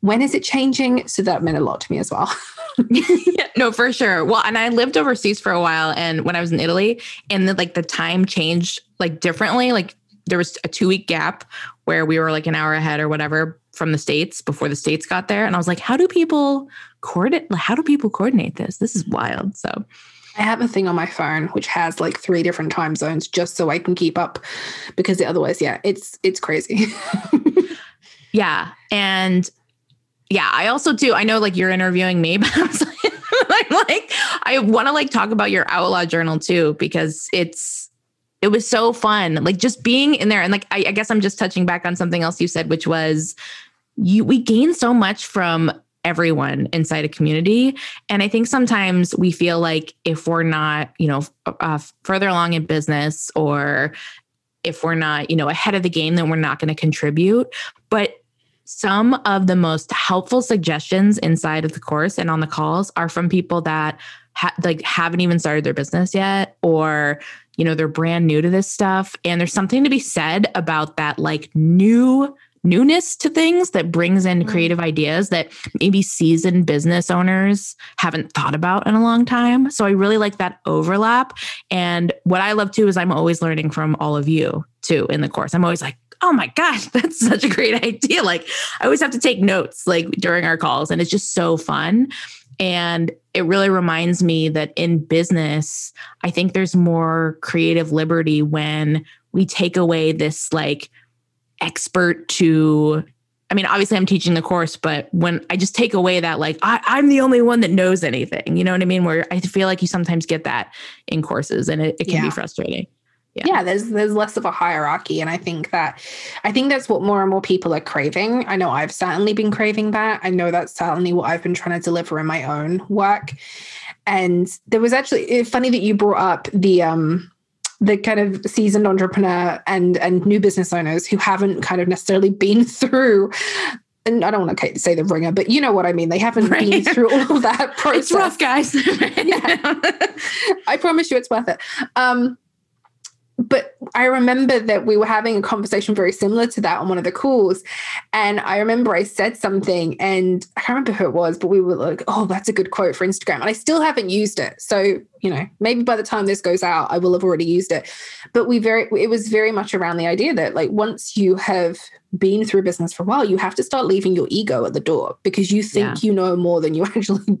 Speaker 1: When is it changing?" So that meant a lot to me as well. [LAUGHS] [LAUGHS]
Speaker 2: no, for sure. Well, and I lived overseas for a while, and when I was in Italy, and the, like the time changed like differently. Like there was a two week gap where we were like an hour ahead or whatever from the states before the states got there, and I was like, how do people coordinate? How do people coordinate this? This is wild. So.
Speaker 1: I have a thing on my phone which has like three different time zones just so I can keep up because otherwise, yeah, it's it's crazy. [LAUGHS]
Speaker 2: yeah. And yeah, I also do. I know like you're interviewing me, [LAUGHS] but I'm like, I want to like talk about your outlaw journal too because it's it was so fun. Like just being in there. And like, I, I guess I'm just touching back on something else you said, which was you, we gain so much from everyone inside a community. And I think sometimes we feel like if we're not, you know, uh, further along in business or if we're not, you know, ahead of the game, then we're not going to contribute. But some of the most helpful suggestions inside of the course and on the calls are from people that ha- like haven't even started their business yet or you know they're brand new to this stuff and there's something to be said about that like new newness to things that brings in mm-hmm. creative ideas that maybe seasoned business owners haven't thought about in a long time. So I really like that overlap. And what I love too is I'm always learning from all of you too in the course. I'm always like, oh my gosh, [LAUGHS] that's such a great idea. Like I always have to take notes like during our calls, and it's just so fun. And it really reminds me that in business, I think there's more creative liberty when we take away this like expert to I mean, obviously I'm teaching the course, but when I just take away that, like, I, am the only one that knows anything, you know what I mean? Where I feel like you sometimes get that in courses and it, it can yeah. be frustrating.
Speaker 1: Yeah. yeah, there's there's less of a hierarchy. And I think that I think that's what more and more people are craving. I know I've certainly been craving that. I know that's certainly what I've been trying to deliver in my own work. And there was actually eh, funny that you brought up the um the kind of seasoned entrepreneur and and new business owners who haven't kind of necessarily been [LAUGHS] through and I don't want to say the ringer, but you know what I mean. They haven't right. been through all of that process. [LAUGHS]
Speaker 2: It's rough, guys. [LAUGHS] yeah.
Speaker 1: I promise you, it's worth it. Um, but I remember that we were having a conversation very similar to that on one of the calls. And I remember I said something, and I can't remember who it was, but we were like, oh, that's a good quote for Instagram. And I still haven't used it. So, you know, maybe by the time this goes out, I will have already used it. But we very, it was very much around the idea that, like, once you have been through business for a while, you have to start leaving your ego at the door because you think yeah. you know more than you [LAUGHS] actually.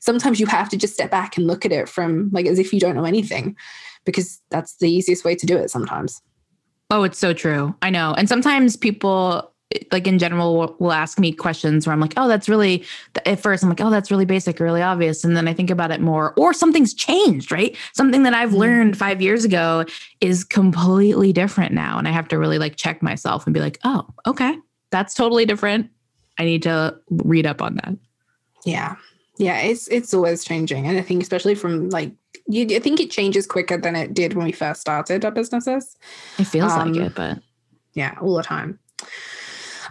Speaker 1: Sometimes you have to just step back and look at it from like as if you don't know anything because that's the easiest way to do it sometimes.
Speaker 2: Oh, it's so true. I know. And sometimes people like in general will, ask me questions where I'm like, oh, that's really at first I'm like, oh, that's really basic, really obvious. And then I think about it more, or something's changed, right? Something that I've mm-hmm. learned five years ago is completely different now. And I have to really like check myself and be like, oh, okay, that's totally different. I need to read up on that.
Speaker 1: Yeah. Yeah, it's it's always changing. And I think especially from like you I think it changes quicker than it did when we first started our businesses.
Speaker 2: It feels um, like it, but
Speaker 1: yeah, all the time.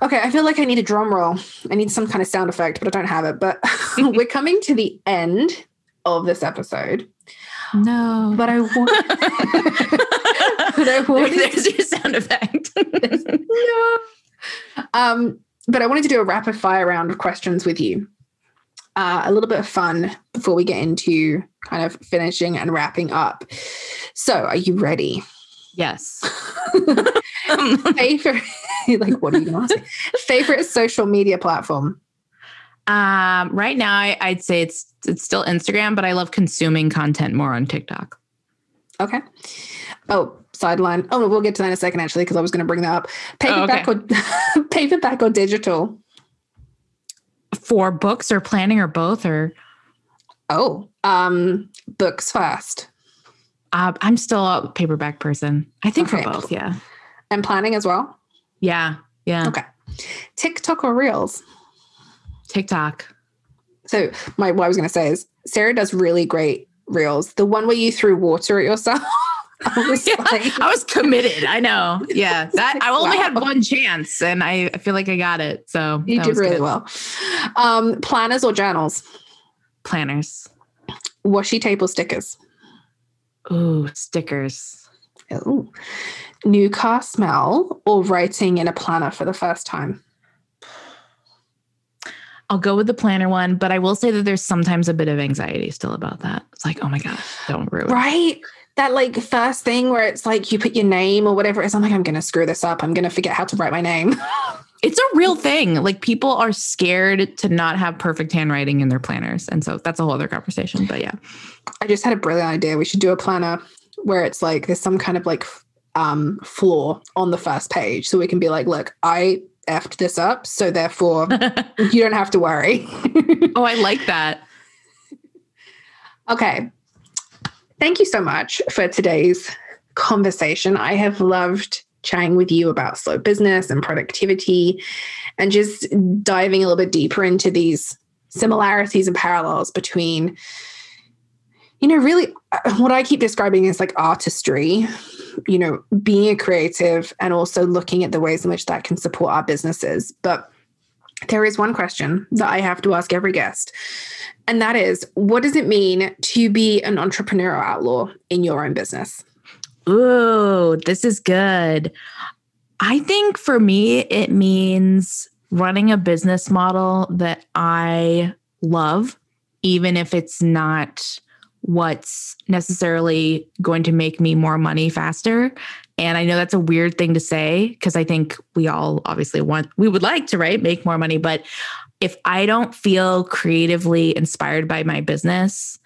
Speaker 1: Okay, I feel like I need a drum roll. I need some kind of sound effect, but I don't have it. But [LAUGHS] we're coming to the end of this episode.
Speaker 2: No.
Speaker 1: But I [LAUGHS] want
Speaker 2: but I wanted there's your sound effect. [LAUGHS]
Speaker 1: no. Um, but I wanted to do a rapid fire round of questions with you uh, a little bit of fun before we get into kind of finishing and wrapping up. So, are you ready?
Speaker 2: Yes. [LAUGHS]
Speaker 1: favorite, [LAUGHS] like, what are you going to ask? favorite social media platform?
Speaker 2: Um, right now, I, I'd say it's it's still Instagram, but I love consuming content more on TikTok.
Speaker 1: Okay. Oh, sideline. Oh, we'll get to that in a second, actually, because I was going to bring that up. Paperback oh, okay. or [LAUGHS] paperback or digital?
Speaker 2: For books or planning or both or?
Speaker 1: Oh um books first.
Speaker 2: Uh, i'm still a paperback person. I think okay. for both yeah.
Speaker 1: And planning as well?
Speaker 2: Yeah yeah.
Speaker 1: Okay. Tiktok or reels?
Speaker 2: Tiktok.
Speaker 1: So my what i was going to say is sarah does really great reels. The one where you threw water at yourself [LAUGHS] [LAUGHS]
Speaker 2: I was, yeah, like, I was committed. I know. Yeah. That I only wow. had one chance and I feel like I got it. So
Speaker 1: you did really good. well. Um, planners or journals?
Speaker 2: Planners.
Speaker 1: Washi tape or stickers?
Speaker 2: Ooh, stickers.
Speaker 1: Ooh. New car smell or writing in a planner for the first time?
Speaker 2: I'll go with the planner one, but I will say that there's sometimes a bit of anxiety still about that. It's like, oh my gosh, don't ruin
Speaker 1: Right that like first thing where it's like you put your name or whatever it is. I'm like, I'm gonna screw this up. I'm gonna forget how to write my name. [LAUGHS]
Speaker 2: it's a real thing. Like people are scared to not have perfect handwriting in their planners. And so that's a whole other conversation. But yeah.
Speaker 1: I just had a brilliant idea. We should do a planner where it's like there's some kind of like um flaw on the first page. So we can be like, look, I effed this up. So therefore [LAUGHS] you don't have to worry. [LAUGHS]
Speaker 2: oh, I like that.
Speaker 1: Okay. Thank you so much for today's conversation. I have loved chatting with you about slow business and productivity and just diving a little bit deeper into these similarities and parallels between you know really uh, what i keep describing is like artistry you know being a creative and also looking at the ways in which that can support our businesses but there is one question that i have to ask every guest and that is what does it mean to be an entrepreneurial outlaw in your own business
Speaker 2: Ooh, this is good. I think for me, it means running a business model that I love, even if it's not what's necessarily going to make me more money faster. And I know that's a weird thing to say because I think we all obviously want, we would like to, right, make more money. But if I don't feel creatively inspired by my business,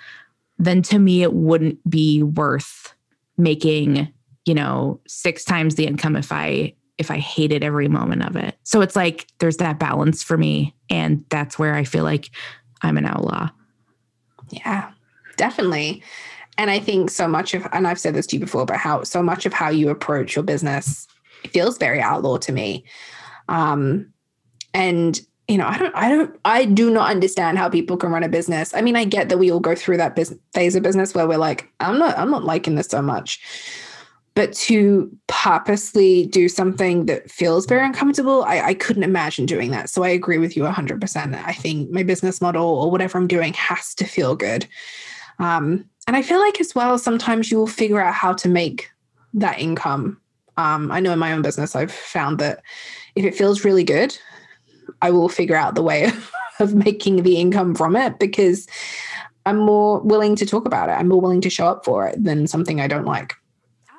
Speaker 2: then to me, it wouldn't be worth making, you know, six times the income if I if I hated every moment of it. So it's like there's that balance for me and that's where I feel like I'm an outlaw.
Speaker 1: Yeah. Definitely. And I think so much of and I've said this to you before but how so much of how you approach your business feels very outlaw to me. Um and you know, I don't, I don't, I do not understand how people can run a business. I mean, I get that we all go through that business phase of business where we're like, I'm not, I'm not liking this so much. But to purposely do something that feels very uncomfortable, I, I couldn't imagine doing that. So I agree with you 100%. I think my business model or whatever I'm doing has to feel good. Um, and I feel like as well, sometimes you will figure out how to make that income. Um, I know in my own business, I've found that if it feels really good, I will figure out the way [LAUGHS] of making the income from it because I'm more willing to talk about it. I'm more willing to show up for it than something I don't like.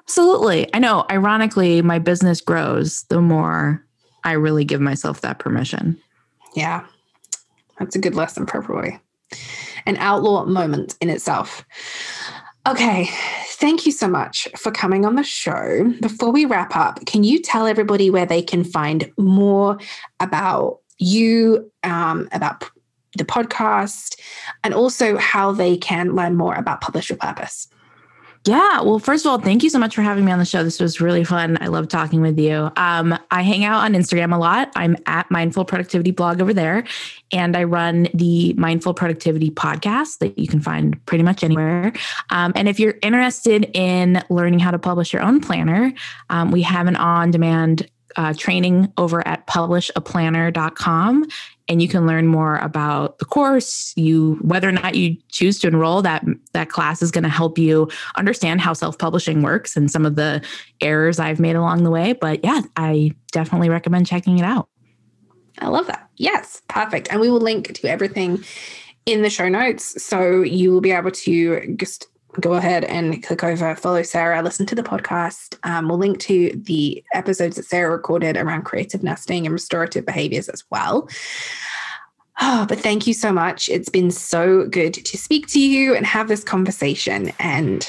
Speaker 2: Absolutely. I know. Ironically, my business grows the more I really give myself that permission.
Speaker 1: Yeah. That's a good lesson for everybody. An outlaw moment in itself. Okay. Thank you so much for coming on the show. Before we wrap up, can you tell everybody where they can find more about you, um, about the podcast, and also how they can learn more about Publish Your Purpose.
Speaker 2: Yeah. Well, first of all, thank you so much for having me on the show. This was really fun. I love talking with you. Um, I hang out on Instagram a lot. I'm at Mindful Productivity Blog over there, and I run the Mindful Productivity podcast that you can find pretty much anywhere. Um, and if you're interested in learning how to publish your own planner, um, we have an on demand uh, training over at publishaplanner.com and you can learn more about the course you whether or not you choose to enroll that that class is going to help you understand how self-publishing works and some of the errors i've made along the way. But yeah i definitely recommend checking it out.
Speaker 1: I love that. Yes perfect. And we will link to everything in the show notes so you will be able to just go ahead and click over, follow Sarah, listen to the podcast. Um, we'll link to the episodes that Sarah recorded around creative nesting and restorative behaviors as well. Oh, but thank you so much. It's been so good to speak to you and have this conversation. And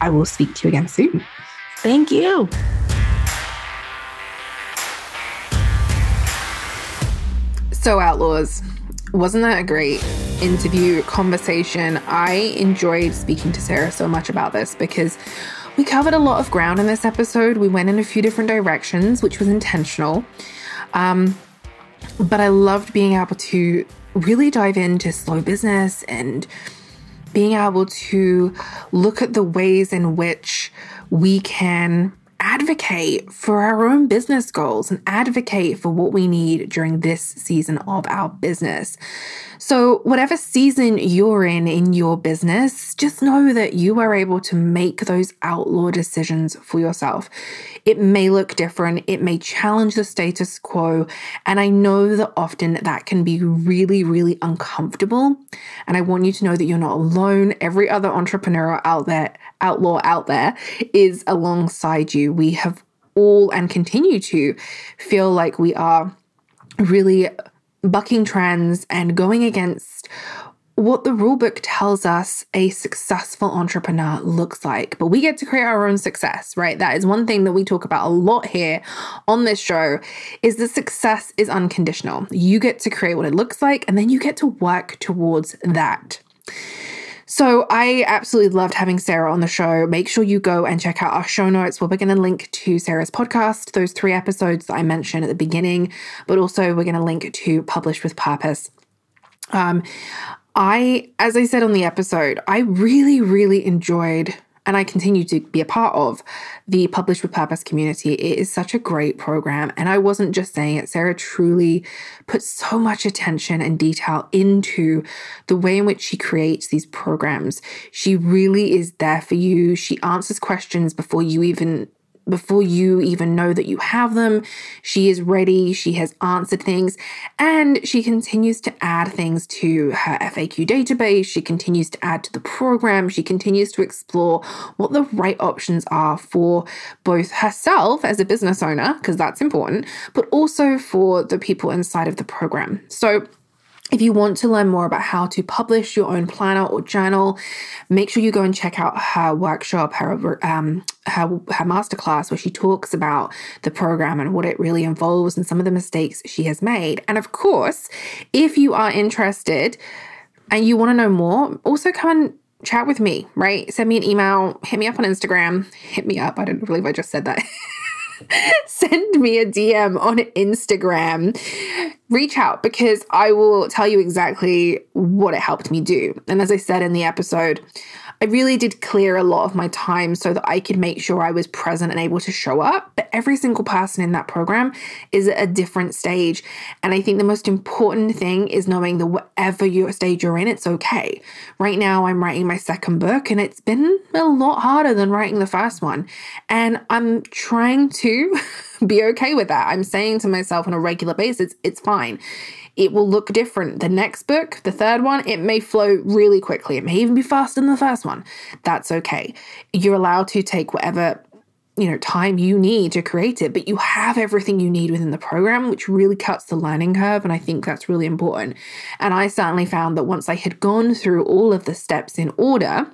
Speaker 1: I will speak to you again soon.
Speaker 2: Thank you.
Speaker 1: So, Outlaws, wasn't that a great interview conversation? I enjoyed speaking to Sarah so much about this because we covered a lot of ground in this episode. We went in a few different directions, which was intentional. Um, but I loved being able to really dive into slow business and being able to look at the ways in which we can advocate for our own business goals and advocate for what we need during this season of our business. So, whatever season you're in in your business, just know that you are able to make those outlaw decisions for yourself. It may look different, it may challenge the status quo, and I know that often that can be really, really uncomfortable. And I want you to know that you're not alone. Every other entrepreneur out there, outlaw out there, is alongside you. We have all and continue to feel like we are really bucking trends and going against what the rulebook tells us a successful entrepreneur looks like. But we get to create our own success, right? That is one thing that we talk about a lot here on this show is that success is unconditional. You get to create what it looks like and then you get to work towards that. So I absolutely loved having Sarah on the show. Make sure you go and check out our show notes where we're going to link to Sarah's podcast, those three episodes that I mentioned at the beginning, but also we're going to link to Publish with Purpose. Um, I, as I said on the episode, I really, really enjoyed and I continue to be a part of the Publish with Purpose community. It is such a great program. And I wasn't just saying it, Sarah truly puts so much attention and detail into the way in which she creates these programs. She really is there for you. She answers questions before you even before you even know that you have them. She is ready, she has answered things, and she continues to add things to her FAQ database. She continues to add to the program. She continues to explore what the right options are for both herself as a business owner, because that's important, but also for the people inside of the program. So, if you want to learn more about how to publish your own planner or journal, make sure you go and check out her workshop, her um, her her masterclass, where she talks about the program and what it really involves and some of the mistakes she has made. And of course, if you are interested and you want to know more, also come and chat with me. Right? Send me an email, hit me up on Instagram, hit me up. I don't believe I just said that. [LAUGHS] [LAUGHS] send me a DM on Instagram. Reach out because I will tell you exactly what it helped me do. And as I said in the episode, I really did clear a lot of my time so that I could make sure I was present and able to show up. But every single person in that program is at a different stage. And I think the most important thing is knowing that whatever your stage you're in, it's okay. Right now, I'm writing my second book, and it's been a lot harder than writing the first one. And I'm trying to [LAUGHS] be okay with that. I'm saying to myself on a regular basis, it's fine it will look different. The next book, the third one, it may flow really quickly. It may even be faster than the first one. That's okay. You're allowed to take whatever you know time you need to create it but you have everything you need within the program which really cuts the learning curve and i think that's really important and i certainly found that once i had gone through all of the steps in order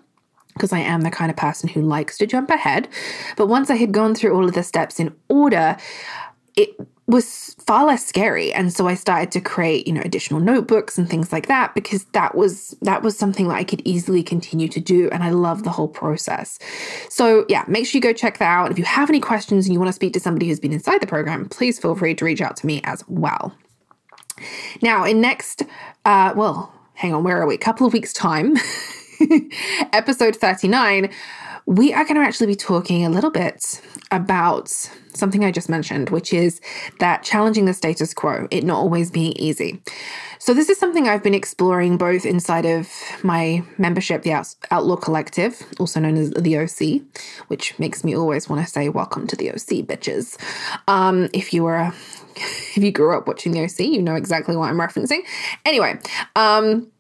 Speaker 1: because I am the kind of person who likes to jump ahead. But once I had gone through all of the steps in order, it was far less scary. And so i started to create you know additional notebooks and things like that because that was that was something that i could easily continue to do. And i love the whole process. So yeah make sure you go check that out. If you have any questions and you want to speak to somebody who's been inside the program please feel free to reach out to me as well. Now in next uh well hang on where are we? A couple of weeks time [LAUGHS] episode 39 we are going to actually be talking a little bit about something I just mentioned, which is that challenging the status quo, it not always being easy. So, this is something I've been exploring both inside of my membership, the Outlaw Collective, also known as the OC, which makes me always want to say, Welcome to the OC, bitches. Um, if you were a [LAUGHS] if you grew up watching the OC, you know exactly what I'm referencing. Anyway, um,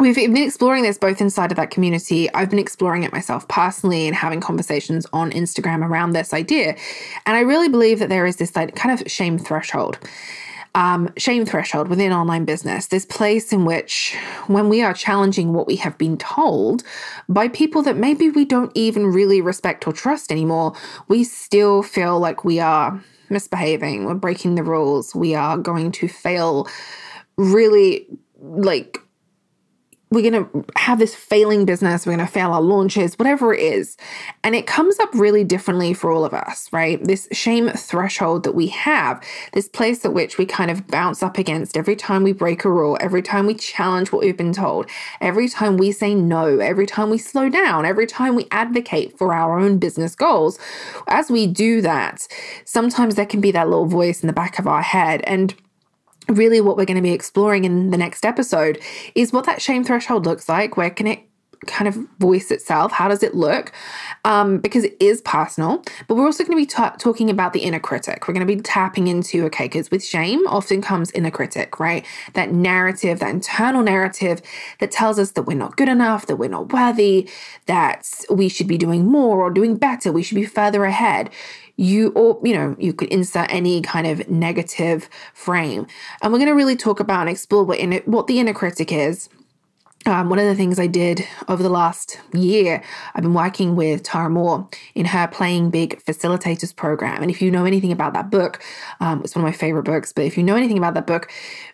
Speaker 1: we've been exploring this both inside of that community. I've been exploring it myself personally and having conversations on Instagram around this idea. And I really believe that there is this like, kind of shame threshold. Um, shame threshold within online business, this place in which, when we are challenging what we have been told by people that maybe we don't even really respect or trust anymore, we still feel like we are misbehaving, we're breaking the rules, we are going to fail really like we're going to have this failing business, we're going to fail our launches, whatever it is. And it comes up really differently for all of us, right? This shame threshold that we have, this place at which we kind of bounce up against every time we break a rule, every time we challenge what we've been told, every time we say no, every time we slow down, every time we advocate for our own business goals. As we do that, sometimes there can be that little voice in the back of our head. And really what we're going to be exploring in the next episode is what that shame threshold looks like. Where can it kind of voice itself? How does it look? Um, because it is personal, but we're also going to be ta- talking about the inner critic. We're going to be tapping into, okay, because with shame often comes inner critic, right? That narrative, that internal narrative that tells us that we're not good enough, that we're not worthy, that we should be doing more or doing better, we should be further ahead you or you know you could insert any kind of negative frame. And we're going to really talk about and explore what what the inner critic is um, one of the things I did over the last year, I've been working with Tara Mohr in her Playing Big Facilitators program. And if you know anything about that book, um, it's one of my favorite books, but if you know anything about that book,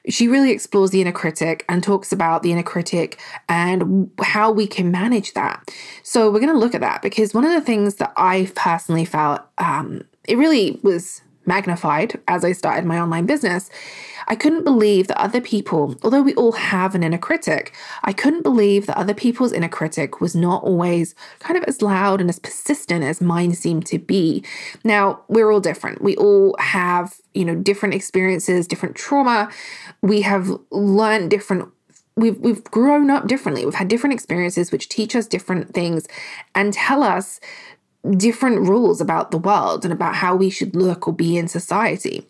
Speaker 1: she really explores the inner critic and talks about the inner critic and how we can manage that. So we're going to look at that because one of the things that I personally felt um, it really was magnified as I started my online business, I couldn't believe that other people, although we all have an inner critic, I couldn't believe that other people's inner critic was not always kind of as loud and as persistent as mine seemed to be. Now, we're all different. We all have, you know, different experiences, different trauma. We have learned different we've we've grown up differently. We've had different experiences which teach us different things and tell us different rules about the world and about how we should look or be in society.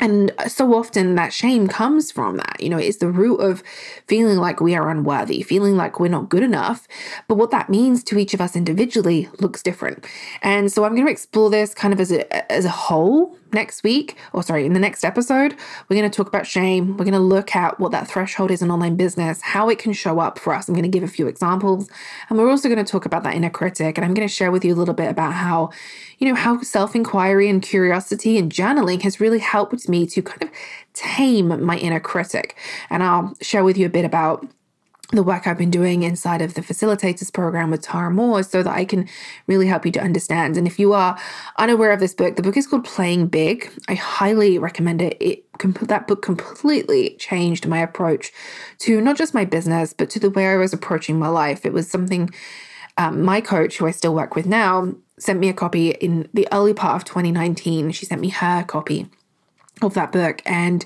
Speaker 1: And so often that shame comes from that. You know, it's the root of feeling like we are unworthy, feeling like we're not good enough. But what that means to each of us individually looks different. And so I'm going to explore this kind of as a, as a whole next week, or sorry, in the next episode, we're going to talk about shame. We're going to look at what that threshold is in online business, how it can show up for us. I'm going to give a few examples. And we're also going to talk about that inner critic. And I'm going to share with you a little bit about how, you know, how self inquiry and curiosity and journaling has really helped me to kind of tame my inner critic. And I'll share with you a bit about the work I've been doing inside of the facilitators program with Tara Mohr so that I can really help you to understand. And if you are unaware of this book, the book is called Playing Big. I highly recommend it. It that book completely changed my approach to not just my business, but to the way I was approaching my life. It was something um, my coach, who I still work with now, sent me a copy in the early part of 2019. She sent me her copy of that book. And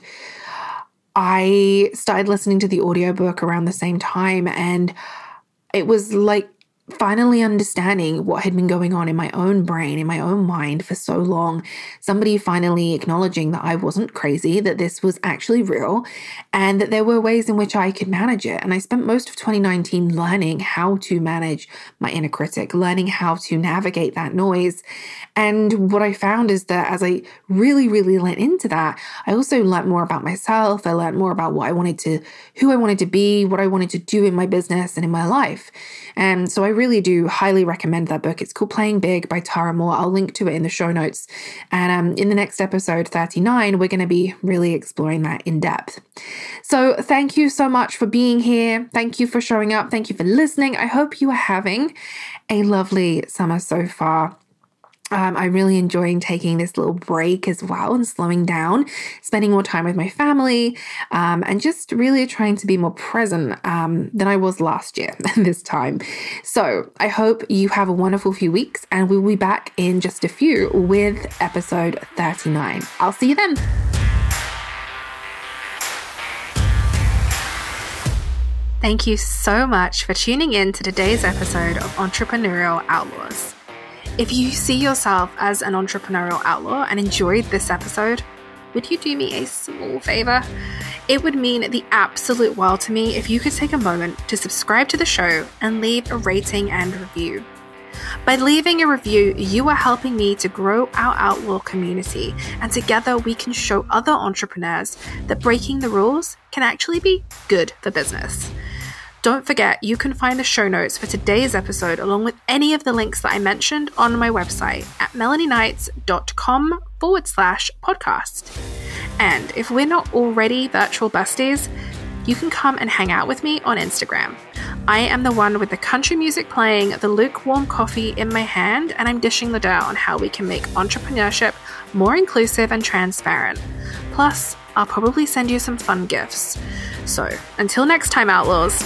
Speaker 1: I started listening to the audiobook around the same time and it was like finally understanding what had been going on in my own brain, in my own mind for so long. Somebody finally acknowledging that I wasn't crazy, that this was actually real, and that there were ways in which I could manage it. And I spent most of 2019 learning how to manage my inner critic, learning how to navigate that noise. And what I found is that as I really, really went into that, I also learned more about myself. I learned more about what I wanted to, who I wanted to be, what I wanted to do in my business and in my life. And so I really do highly recommend that book. It's called Playing Big by Tara Mohr. I'll link to it in the show notes. And um, in the next episode, 39, we're going to be really exploring that in depth. So thank you so much for being here. Thank you for showing up. Thank you for listening. I hope you are having a lovely summer so far. Um, I'm really enjoying taking this little break as well and slowing down, spending more time with my family, um, and just really trying to be more present um, than I was last year [LAUGHS] this time. So I hope you have a wonderful few weeks, and we'll be back in just a few with episode 39. I'll see you then. Thank you so much for tuning in to today's episode of Entrepreneurial Outlaws. If you see yourself as an entrepreneurial outlaw and enjoyed this episode, would you do me a small favor? It would mean the absolute world to me if you could take a moment to subscribe to the show and leave a rating and review. By leaving a review, you are helping me to grow our outlaw community, and together we can show other entrepreneurs that breaking the rules can actually be good for business. Don't forget, you can find the show notes for today's episode along with any of the links that I mentioned on my website at melanieknights.com forward slash podcast. And if we're not already virtual besties, you can come and hang out with me on Instagram. I am the one with the country music playing, the lukewarm coffee in my hand, and I'm dishing the dough on how we can make entrepreneurship more inclusive and transparent. Plus, I'll probably send you some fun gifts. So, until next time, Outlaws,